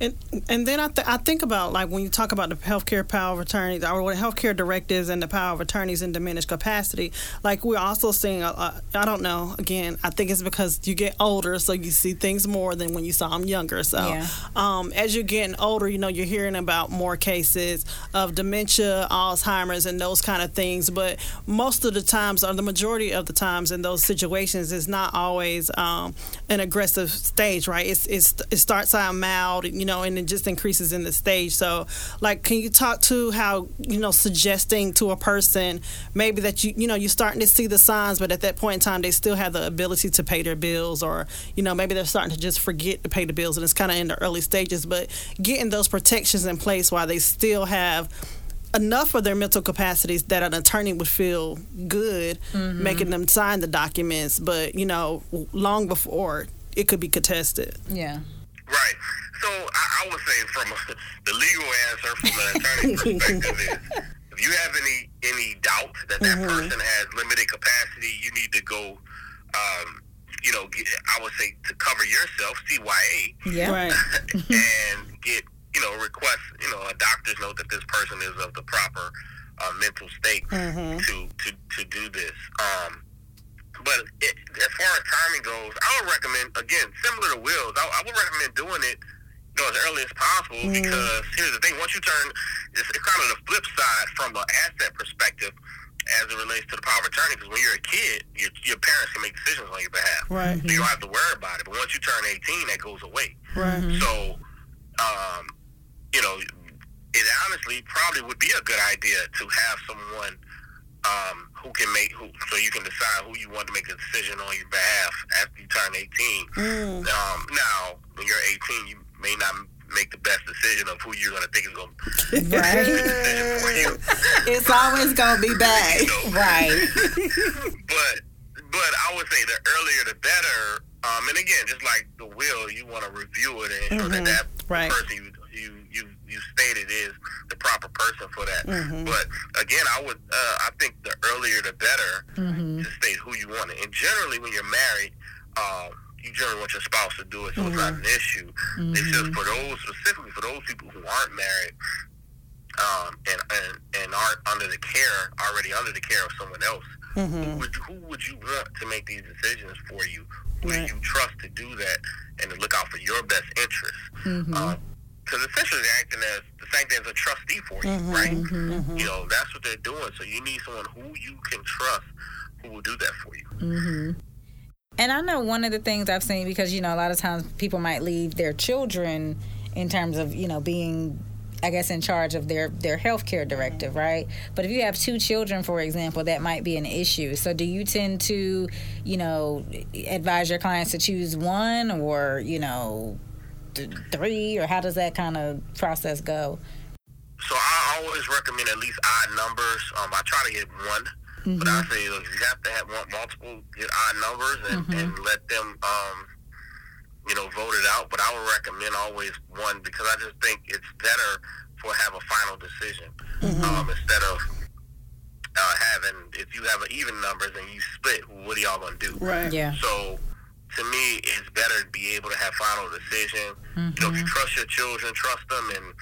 And and then I, th- I think about like when you talk about the healthcare power of attorney or what healthcare directives and the power of attorneys in diminished capacity. Like we're also seeing, a, a, I don't know. Again, I think it's because you get older, so you see things more than when you saw them younger. So Yeah. um, as you're getting older, you know you're hearing about more cases of dementia, Alzheimer's, and those kind of things. But most of the times, or the majority of the times in those situations, is not always um, an aggressive stage, right? It's, it's it starts out mild, you know, and it just increases in the stage. So, like, can you talk to how you know suggesting to a person maybe that you you know you're starting to see the signs, but at that point in time they still have the ability to pay their bills, or you know maybe they're starting to just forget to pay the bills, and it's kind of in the early stages. But getting those protections in place while they still have enough of their mental capacities that an attorney would feel good mm-hmm. making them sign the documents, but you know, long before it could be contested. Yeah. Right. So I, I would say from a, the legal answer from an attorney perspective is if you have any any doubt that that person has limited capacity, you need to go. Um, you know, get, I would say to cover yourself, CYA, Yeah. Right. and get you know request you know a doctor's note that this person is of the proper uh, mental state Mhm. to, to to do this. Um, but it, as far as timing goes, I would recommend again similar to Will's. I, I would recommend doing it you know, as early as possible because here's the thing: once you turn, it's, it's kind of the flip side from the asset perspective as it relates to the power of attorney. Because when you're a kid, your, your parents can make decisions on your behalf. Right. So you don't have to worry about it. But once you turn 18, that goes away. Right. So, um, you know, it honestly probably would be a good idea to have someone um, who can make who so you can decide who you want to make a decision on your behalf after you turn 18. Mm. Um, now, when you're 18, you may not make the best decision of who you're going to think is going to make the decision for you. It's always gonna be bad. You know? Right. but but I would say the earlier the better Um, and again, just like the will, you want to review it and ensure that that Mm-hmm. Right. person you, you you you stated is the proper person for that. Mm-hmm. But again, I would uh, I think the earlier the better Mm-hmm. to state who you want. And generally, when you're married, um, you generally want your spouse to do it, so it's not Mm-hmm. an issue. It's just for those specifically for those people who aren't married. Um, and, and and aren't under the care already under the care of someone else. Mm-hmm. Who would who would you want to make these decisions for you? Who Right. do you trust to do that and to look out for your best interests? Mm-hmm. Because essentially they're acting as the same thing as a trustee for you, Mm-hmm. right? You know that's what they're doing. So you need someone who you can trust who will do that for you. And I know one of the things I've seen because you know a lot of times people might leave their children in terms of you know being I guess in charge of their their healthcare directive, right? But if you have two children, for example, that might be an issue. So do you tend to, you know, advise your clients to choose one or you know, th- three, or how does that kind of process go? So I always recommend at least odd numbers. Um, I try to get one, but I say look, you have to have one, multiple, odd numbers, and, and let them, um, you know, vote it out. But I would recommend always one because I just think it's better for have a final decision um, instead of uh, having if you have even numbers and you split, what are y'all gonna do? Right. Yeah. So to me, it's better to be able to have final decision. You know, if you trust your children, trust them, and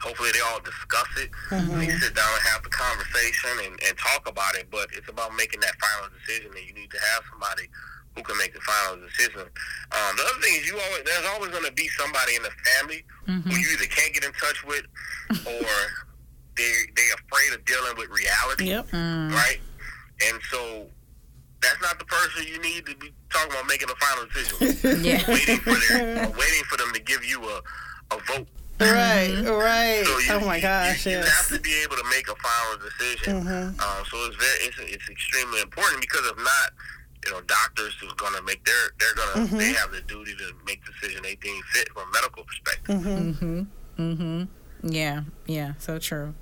hopefully they all discuss it. They mm-hmm. sit down and have the conversation and, and talk about it. But it's about making that final decision, and you need to have somebody who can make the final decision. Um, the other thing is, you always there's always going to be somebody in the family who mm-hmm. you either can't get in touch with, or they they afraid of dealing with reality Yep. Mm. right? And so that's not the person you need to be talking about making a final decision. Yeah. waiting for their, waiting for them to give you a, a vote. Right. Right. So you, oh my gosh. you, you have to be able to make a final decision. Um, so it's very it's, it's extremely important because if not, you know, doctors is going to make their they're going to they have the duty to make the decision they deem fit from a medical perspective. Mm-hmm. Mm-hmm. Yeah, yeah, so true.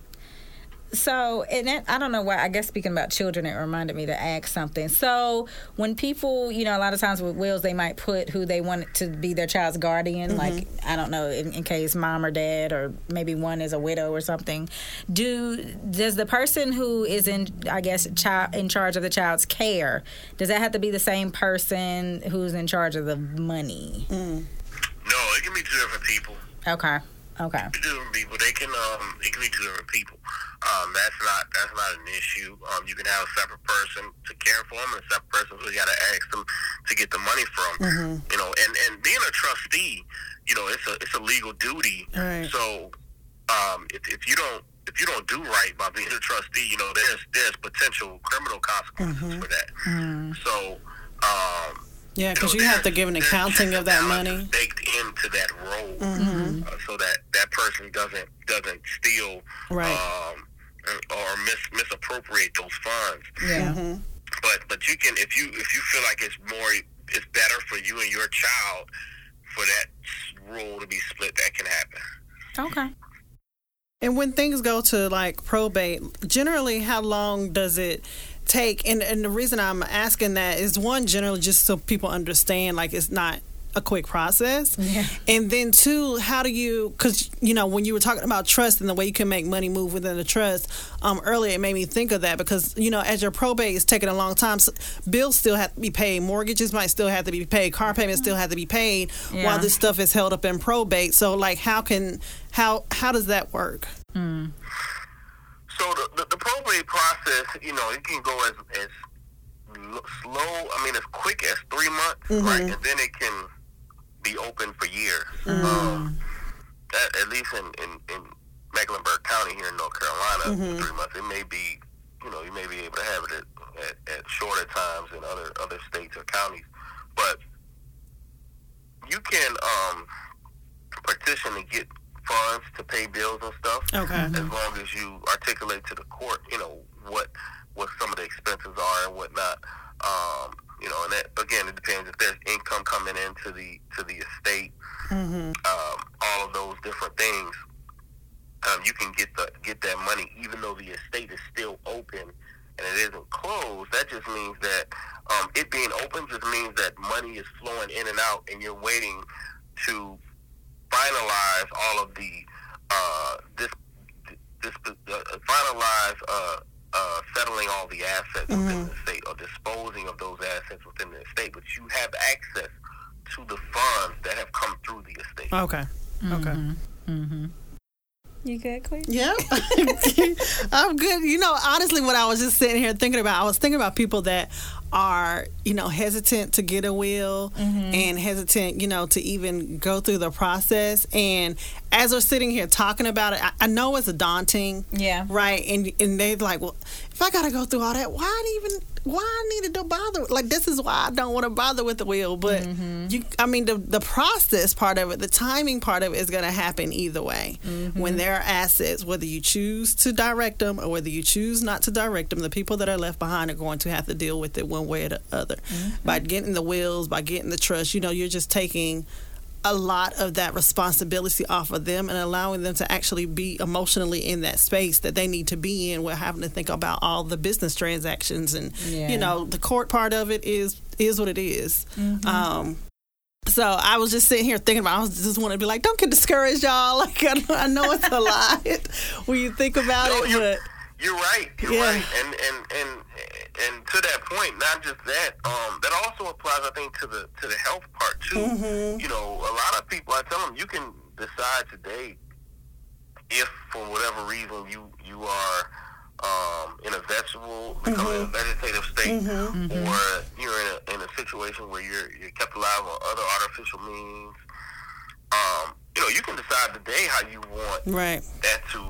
So, and then, I don't know why. I guess speaking about children, it reminded me to ask something. So, when people, you know, a lot of times with wills, they might put who they want to be their child's guardian. Like, I don't know, in, in case mom or dad, or maybe one is a widow or something. Do does the person who is in, I guess, child in charge of the child's care, does that have to be the same person who's in charge of the money? No, it can be two different people. Okay, okay, two different people. They can um it can be two different people. Um, that's not that's not an issue. Um, you can have a separate person to care for them and a separate person who you got to ask them to get the money from. You know, and and being a trustee, you know, it's a it's a legal duty. Right. So, um, if if you don't if you don't do right by being a trustee, you know, there's there's potential criminal consequences for that. So, um, Yeah, because know, you have to give an accounting of that money. baked into that role, uh, so that that person doesn't doesn't steal Right. um, or mis misappropriate those funds. yeah, mm-hmm. But but you can if you if you feel like it's more it's better for you and your child for that role to be split, that can happen. okay. And when things go to like probate, generally, how long does it take? And, and the reason I'm asking that is one, generally, just so people understand, like it's not a quick process. Yeah. And then two, how do you? Because you know, when you were talking about trust and the way you can make money move within the trust, um, earlier it made me think of that because you know, as your probate is taking a long time, so bills still have to be paid, mortgages might still have to be paid, car payments mm-hmm. still have to be paid Yeah. while this stuff is held up in probate. So, like, how can how how does that work? Mm. So the, the, the probate process, you know, it can go as as slow. I mean, as quick as three months, mm-hmm. right, and then it can be open for years. Um, at, at least in, in, in Mecklenburg County here in North Carolina, three months. It may be, you know, you may be able to have it at, at, at shorter times in other other states or counties, but you can um, petition to get funds to pay bills and stuff Okay. as long as you articulate to the court, you know, what what some of the expenses are and whatnot. Um, you know, and that again, it depends if there's income coming into the to the estate. Um, all of those different things. Um, you can get the get that money even though the estate is still open and it isn't closed, that just means that um, it being open just means that money is flowing in and out, and you're waiting to finalize all of the uh, this this uh, finalize uh, uh, settling all the assets Mm-hmm. within the state or disposing of those assets within the estate, but you have access to the funds that have come through the estate. Okay. Okay. You good, Queen? Yeah, I'm good. You know, honestly, what I was just sitting here thinking about, I was thinking about people that are, you know, hesitant to get a will mm-hmm. and hesitant, you know, to even go through the process. And as we're sitting here talking about it, I, I know it's a daunting. Yeah. Right. And and they're like, well, if I got to go through all that, why even? Why I needed to bother? Like this is why I don't want to bother with the will. But mm-hmm. you, I mean, the the process part of it, the timing part of it is going to happen either way. Mm-hmm. When there are assets, whether you choose to direct them or whether you choose not to direct them, the people that are left behind are going to have to deal with it one way or the other. By getting the wills, by getting the trust, you know, you're just taking a lot of that responsibility off of them and allowing them to actually be emotionally in that space that they need to be in without having to think about all the business transactions and Yeah. you know the court part of it is is what it is. um so I was just sitting here thinking about. I was just want to be like, don't get discouraged, y'all. Like I, I know it's a lot when you think about No, it, you're, but you're right. You're Yeah. right. And and and and to that point, not just that. Um, that also applies, I think, to the to the health part too. Mm-hmm. You know, a lot of people. I tell them you can decide today if, for whatever reason, you you are um, in a vegetable, in a vegetative state, or you're in a, in a situation where you're you're kept alive on other artificial means. Um, you know, you can decide today how you want right, that to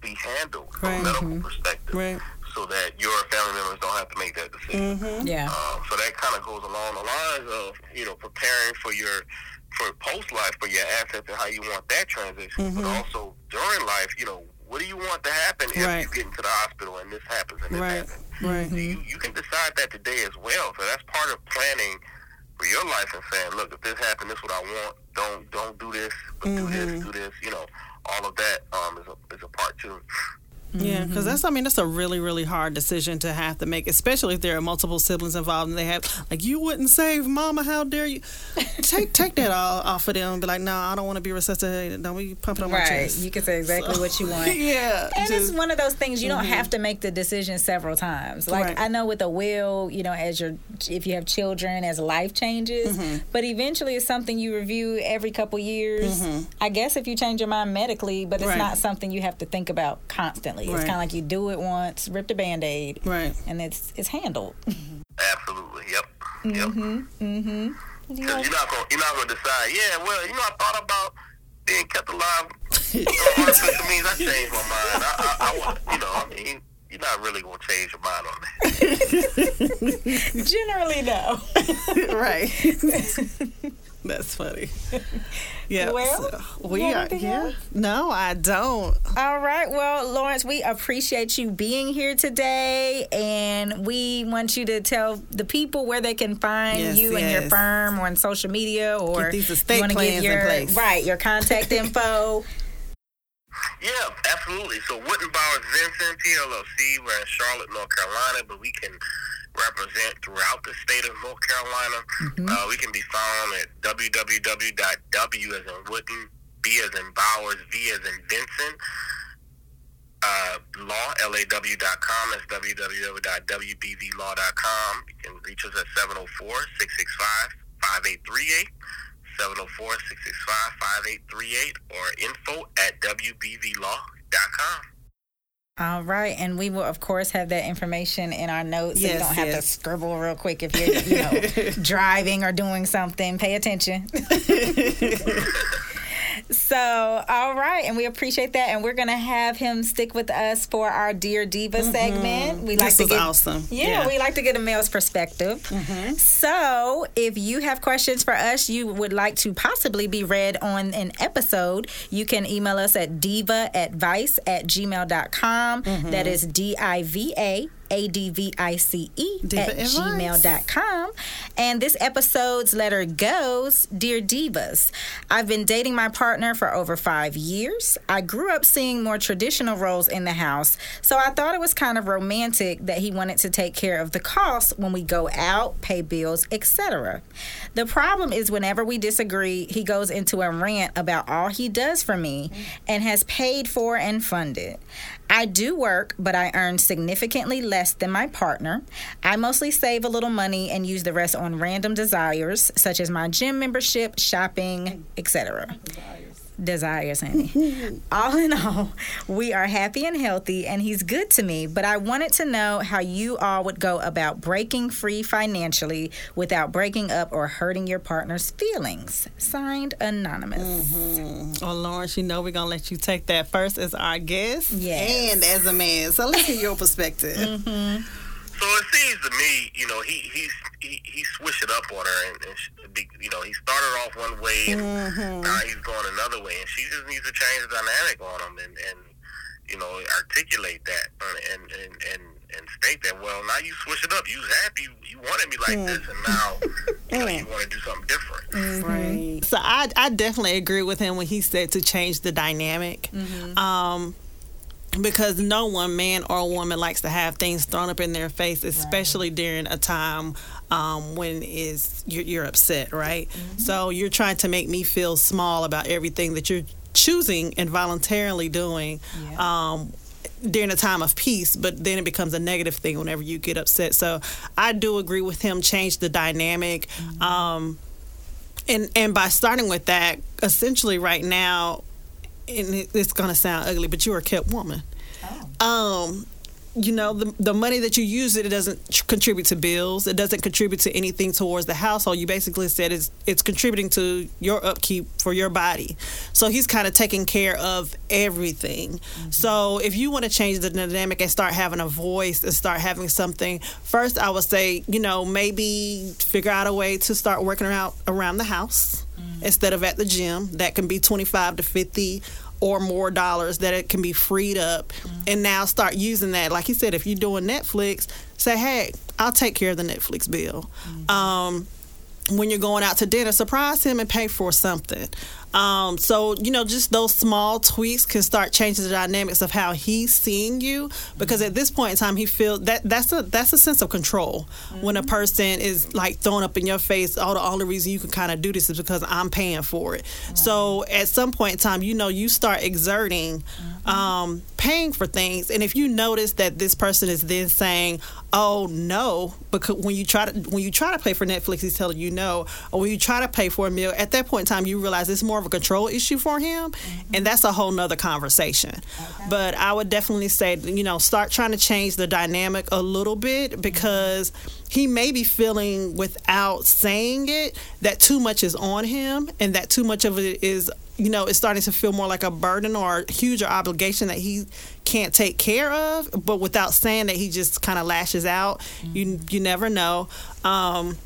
be handled from a medical perspective, right, so that your family members don't have to make that decision. Mm-hmm. Yeah. Um, so that kind of goes along the lines of you know preparing for your for post life for your assets and how you want that transition, but also during life, you know. What do you want to happen if Mm-hmm. Right. you get into the hospital and this happens and this right, happens? right. So you, you can decide that today as well. So that's part of planning for your life and saying, look, if this happened, this is what I want. Don't don't do this, but do this, do this. You know, all of that um, is a is a part too. Yeah, because mm-hmm. that's I mean that's a really really hard decision to have to make, especially if there are multiple siblings involved and they have like you wouldn't save mama, how dare you? take take that all off of them be like, no, I don't want to be resuscitated. Don't be pumping on my Right. chest. You can say exactly what you want. yeah, And just- it's one of those things you don't have mm-hmm. to make the decision several times. Like Right. I know with a will, you know, as your if you have children, as life changes, mm-hmm. but eventually it's something you review every couple years. I guess if you change your mind medically, but it's Right. not something you have to think about constantly. It's Right. kind of like you do it once, rip the band aid, right. and it's it's handled. Absolutely. Yep. Yep. Mm-hmm. Because you're not gonna you're not gonna decide. Yeah, well, you know, I thought about being kept alive. artificial means I changed my mind. I, I, I want, you know, I mean, you're not really gonna change your mind on that. Generally, no. right. That's funny. Yeah. Well, so we are. anything Yeah. else? No, I don't. All right. Well, Lawrence, we appreciate you being here today, and we want you to tell the people where they can find Yes, you and your firm or on social media, or Get these estate you wanna plans give in your place. right your contact info. Yeah, absolutely. So Wooden Bowers Vincent PLLC, we're in Charlotte, North Carolina, but we can represent throughout the state of North Carolina. Uh, we can be found at www.w as in Wooden, B as in Bowers, V as in Vincent. Uh, law, law.com. That's www.wbvlaw.com. You can reach us at 704 665 5838. 704-665-5838 or info at wbvlaw.com. All right, and we will of course have that information in our notes, so you don't have to scribble real quick if you're you know driving or doing something. Pay attention. So, all right, and we appreciate that, and we're gonna have him stick with us for our Dear Diva mm-hmm. segment. We like This to was get awesome. Yeah, Yeah. we like to get a male's perspective. Mm-hmm. So, if you have questions for us, you would like to possibly be read on an episode, you can email us at divaadvice at gmail.com. Mm-hmm. That is D I V A A D V I C E, Diva at Advice. gmail.com. And this episode's letter goes Dear Divas, I've been dating my partner for over five years. I grew up seeing more traditional roles in the house, so I thought it was kind of romantic that he wanted to take care of the costs when we go out, pay bills, etc. The problem is whenever we disagree, he goes into a rant about all he does for me and has paid for and funded. I do work, but I earn significantly less than my partner. I mostly save a little money and use the rest on random desires, such as my gym membership, shopping, etc. Desires, honey. all in all, we are happy and healthy, and he's good to me. But I wanted to know how you all would go about breaking free financially without breaking up or hurting your partner's feelings. Signed, Anonymous. Mm-hmm. Oh, Lawrence, you know we're gonna let you take that first as our guest Yes. and as a man. So let's hear your perspective. Mm-hmm. So it seems to me, you know, he he's he, he switched it up on her, and, and she, you know, he started off one way, and mm-hmm. now he's going another way, and she just needs to change the dynamic on him, and and you know, articulate that, and and and and state that. Well, now you switch it up. You was happy, you wanted me like this, and now mm. you know you mm. want to do something different. Mm-hmm. Right. So I, I definitely agree with him when he said to change the dynamic. Mm-hmm. Um, because no one man or woman likes to have things thrown up in their face, especially during a time um, when is you're, you're upset, right? So you're trying to make me feel small about everything that you're choosing and voluntarily doing. Um, during a time of peace, but then it becomes a negative thing whenever you get upset. So I do agree with him. Change the dynamic. Um, and and by starting with that, essentially right now, and it's gonna sound ugly, but you're a kept woman. Um, you know the the money that you use it, it doesn't tr- contribute to bills. It doesn't contribute to anything towards the household. You basically said it's it's contributing to your upkeep for your body. So he's kind of taking care of everything. So if you want to change the dynamic and start having a voice and start having something, first I would say you know maybe figure out a way to start working around around the house instead of at the gym. That can be twenty five to fifty or more dollars that it can be freed up and now start using that. Like he said if you're doing netflix say hey i'll take care of the netflix bill. Um, when you're going out to dinner surprise him and pay for something um, so you know just those small tweaks can start changing the dynamics of how he's seeing you because at this point in time he feels that that's a that's a sense of control. When a person is like throwing up in your face all the only reason you can kind of do this is because i'm paying for it. So at some point in time you know you start exerting um, paying for things. And if you notice that this person is then saying oh no because when you try to when you try to pay for netflix he's telling you no. Or when you try to pay for a meal at that point in time you realize it's more of a control issue for him and mm-hmm. that's a whole nother conversation. But i would definitely say you know start trying to change the dynamic a little bit mm-hmm. because he may be feeling without saying it that too much is on him and that too much of it is you know is starting to feel more like a burden or a huge obligation that he can't take care of but without saying that he just kind of lashes out you mm-hmm. you never know. Um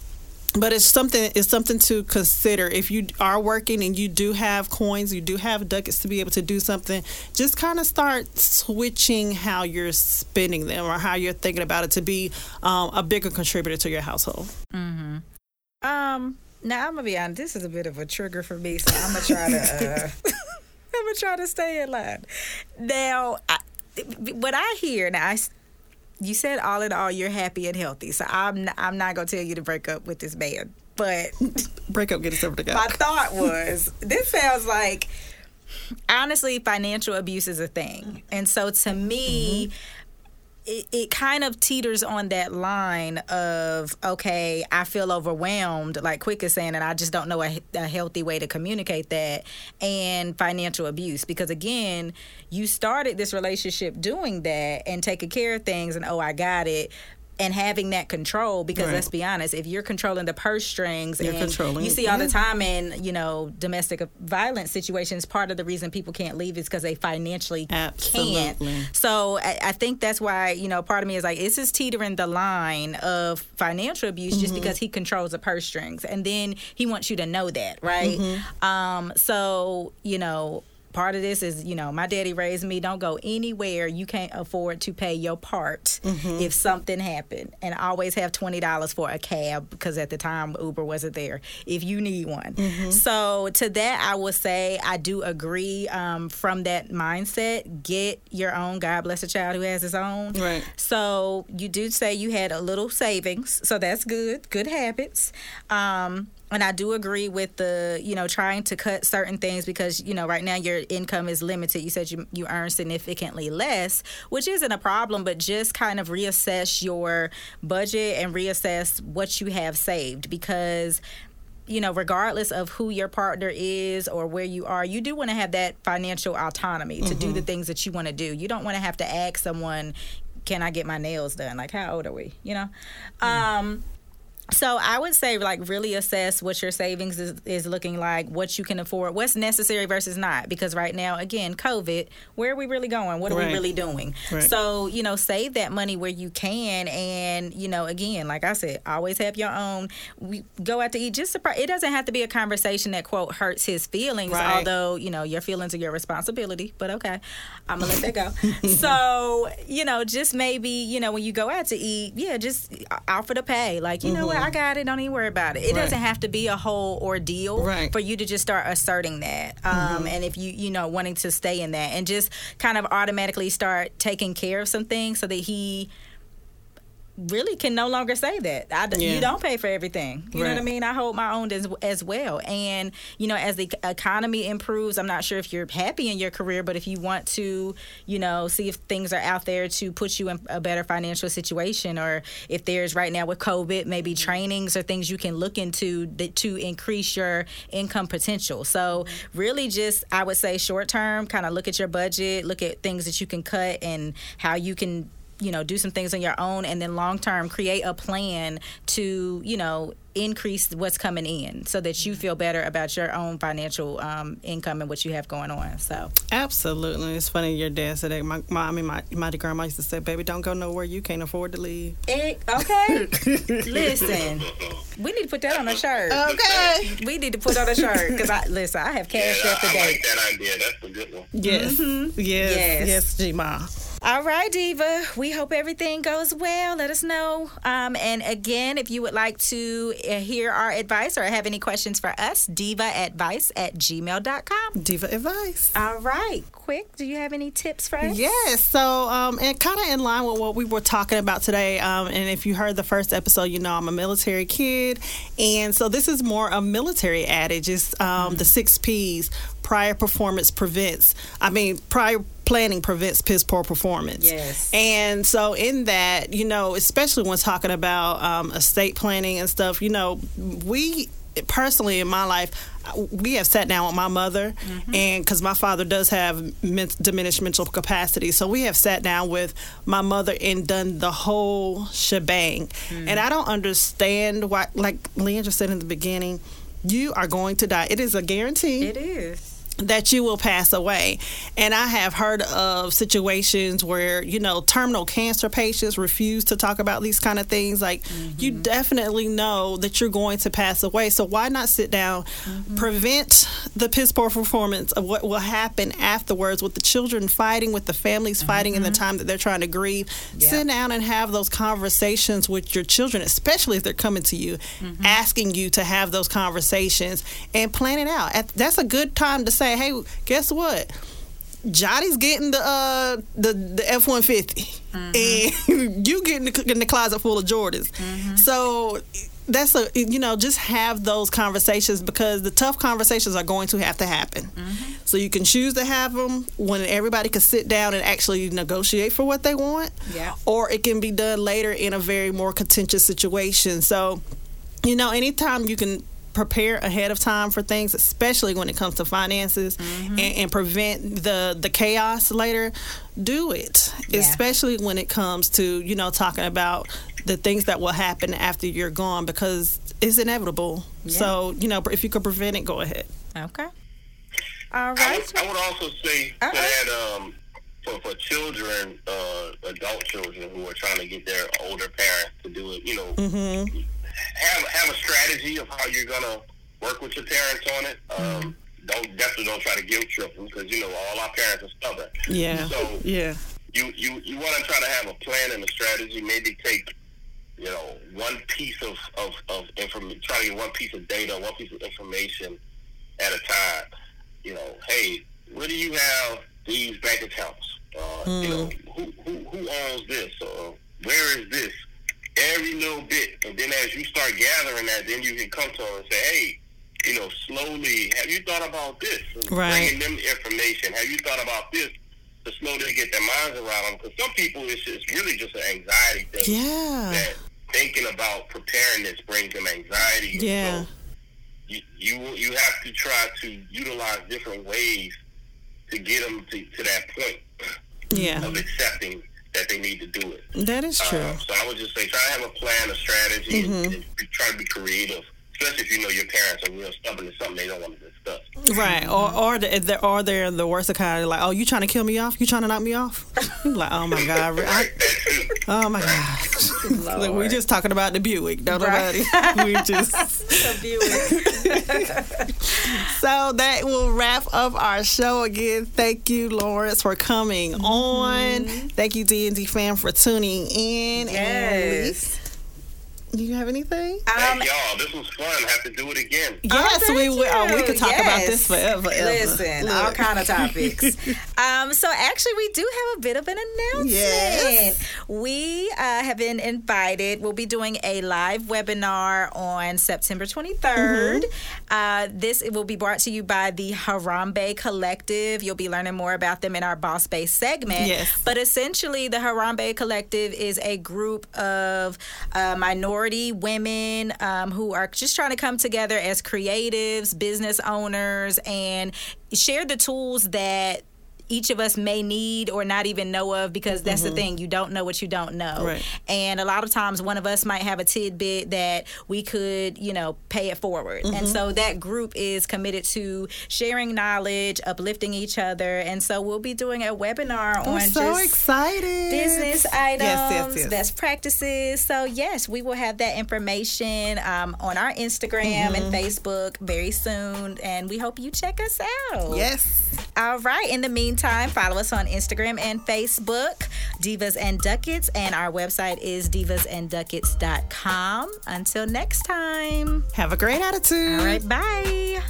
but it's something it's something to consider if you are working and you do have coins you do have ducats to be able to do something just kind of start switching how you're spending them or how you're thinking about it to be um, a bigger contributor to your household mm-hmm. Um, now I'm gonna be honest. This is a bit of a trigger for me, so I'm gonna try to. Uh, I'm gonna try to stay in line. Now, I, what I hear now, I s you said all in all you're happy and healthy, so I'm not, I'm not gonna tell you to break up with this man, but break up get us over the my thought was this sounds like honestly financial abuse is a thing. And so to me mm-hmm. It, it kind of teeters on that line of okay i feel overwhelmed like quick is saying and i just don't know a, a healthy way to communicate that and financial abuse. Because again you started this relationship doing that and taking care of things and oh i got it and having that control because Right. let's be honest if you're controlling the purse strings You're and controlling you see all the time in you know domestic violence situations part of the reason people can't leave is because they financially Absolutely. can't so I, I think that's why you know part of me is like this is teetering the line of financial abuse Mm-hmm. just because he controls the purse strings and then he wants you to know that right Mm-hmm. um so you know part of this is, you know, my daddy raised me. Don't go anywhere you can't afford to pay your part Mm-hmm. if something happened, and always have twenty dollars for a cab because at the time Uber wasn't there. If you need one, Mm-hmm. so to that I would say I do agree. Um, from that mindset, get your own. God bless a child who has his own. Right. So you do say you had a little savings, so that's good. Good habits. Um, and I do agree with the, you know, trying to cut certain things because, you know, right now your income is limited. You said you, you earn significantly less, which isn't a problem, but just kind of reassess your budget and reassess what you have saved because you know, regardless of who your partner is or where you are, you do want to have that financial autonomy to do the things that you want to do. You don't want to have to ask someone, "Can I get my nails done?" Like, how old are we? You know. Um, so I would say like really assess what your savings is, is looking like, what you can afford, what's necessary versus not. Because right now, again, COVID, where are we really going? What are Right. we really doing? Right. So, you know, save that money where you can and, you know, again, like I said, always have your own. We go out to eat just surprise it doesn't have to be a conversation that quote hurts his feelings, Right. although, you know, your feelings are your responsibility, but okay. I'm gonna let that go. so, you know, just maybe, you know, when you go out to eat, yeah, just offer to pay. Like, you know what, I got it, don't even worry about it. It Right. doesn't have to be a whole ordeal Right. for you to just start asserting that. Um, and if you, you know, wanting to stay in that and just kind of automatically start taking care of some things so that he really can no longer say that. I, Yeah. You don't pay for everything. You know what I mean? I hold my own as, as well. And, you know, as the economy improves, I'm not sure if you're happy in your career, but if you want to, you know, see if things are out there to put you in a better financial situation, or if there's right now with COVID, maybe mm-hmm. trainings or things you can look into that, to increase your income potential. So, mm-hmm. really, just I would say short term, kind of look at your budget, look at things that you can cut and how you can you know do some things on your own and then long term create a plan to you know increase what's coming in so that you feel better about your own financial um, income and what you have going on so Absolutely. It's funny your dad said that. My, my I mean, my, my grandma used to say, baby, don't go nowhere you can't afford to leave. it, okay listen we need to put that on a shirt Okay. we need to put on a shirt because i listen i have cash Yeah, after I, I date like that idea. That's a good one. Yes. Yes. Yes. Yes, G-Ma. All right, Diva. We hope everything goes well. Let us know. Um, and again, if you would like to uh, hear our advice or have any questions for us, divaadvice at gmail.com. Diva advice. All right. Quick, do you have any tips for us? Yes. So, um, and kind of in line with what we were talking about today. Um, and if you heard the first episode, you know I'm a military kid, and so this is more a military adage. It's um, the six P's: prior performance prevents. I mean, prior planning prevents piss poor performance. Yes. And so, in that, you know, especially when talking about um, estate planning and stuff, you know, we personally in my life, we have sat down with my mother, and because my father does have men- diminished mental capacity, so we have sat down with my mother and done the whole shebang. And I don't understand why, like Leandra said in the beginning, you are going to die. It is a guarantee It is. That you will pass away. And I have heard of situations where, you know, terminal cancer patients refuse to talk about these kind of things. Like, mm-hmm. you definitely know that you're going to pass away. So, why not sit down, mm-hmm. prevent the piss poor performance of what will happen afterwards with the children fighting, with the families fighting in the mm-hmm. time that they're trying to grieve? Sit down and have those conversations with your children, especially if they're coming to you, asking you to have those conversations and plan it out. That's a good time to say, hey, guess what? Johnny's getting the uh, the the F one fifty, mm-hmm. and you getting the, in the closet full of Jordans. Mm-hmm. So that's a you know just have those conversations because the tough conversations are going to have to happen. Mm-hmm. So you can choose to have them when everybody can sit down and actually negotiate for what they want, Yeah. or it can be done later in a very more contentious situation. So you know, anytime you can prepare ahead of time for things, especially when it comes to finances, and, and prevent the the chaos later, do it. Yeah. Especially when it comes to you know talking about the things that will happen after you're gone because it's inevitable. So you know, if you could prevent it, go ahead. Okay. All I would, I would also say Uh-uh. that um, for, for children, uh, adult children who are trying to get their older parents to do it, you know, Mm-hmm. Have have a strategy of how you're gonna work with your parents on it. Um, don't definitely don't try to guilt trip them because you know all our parents are stubborn. Yeah. So Yeah. you you you want to try to have a plan and a strategy. Maybe take you know one piece of of of information. Try to get one piece of data, one piece of information at a time. You know, hey, where do you have these bank accounts? Uh, You know, who, who who owns this? Or where is this? Every little bit, and then as you start gathering that, then you can come to them and say, hey. You know, slowly. Have you thought about this? Right. Bringing them information. Have you thought about this? to slowly get their minds around them. Because some people, it's just really just an anxiety thing. Yeah. That thinking about preparedness brings them anxiety. Yeah. So you, you you have to try to utilize different ways to get them to, to that point Yeah. of accepting that they need to do it. That is true. Uh, so I would just say try to have a plan, a strategy, Mm-hmm. and, and try to be creative. Especially if you know your parents are real stubborn, it's something they don't want to discuss. Right. Or or the, the, or they're the worst of kind of like, oh, you trying to kill me off? You trying to knock me off? Like, oh my god, I, Right? Oh my god. Look, we just talking about the Buick. Don't nobody. we just. So that will wrap up our show again. Thank you, Lawrence, for coming on. Thank you, D and D fam, for tuning in. Yes. And you have anything? Um, Thank y'all. This was fun. Have to do it again. Yes, thank we will. Oh, we could talk about this forever. ever. Listen, all kind of topics. um, so actually, we do have a bit of an announcement. Yes. We uh, have been invited. We'll be doing a live webinar on September 23rd. Mm-hmm. Uh, this will be brought to you by the Harambe Collective. You'll be learning more about them in our Boss Base segment. Yes. But essentially, the Harambe Collective is a group of uh, minority women um, who are just trying to come together as creatives, business owners, and share the tools that each of us may need or not even know of because that's the thing you don't know what you don't know Right. and a lot of times one of us might have a tidbit that we could you know pay it forward and so that group is committed to sharing knowledge uplifting each other and so we'll be doing a webinar I'm on so excited. business items, Yes, yes, yes. best practices. So yes, we will have that information um, on our Instagram and Mm-hmm. Facebook very soon, and we hope you check us out. Yes. All right. In the meantime, follow us on Instagram and Facebook, Divas and Ducats, and our website is divasandducats.com. Until next time. Have a great attitude. All right. Bye.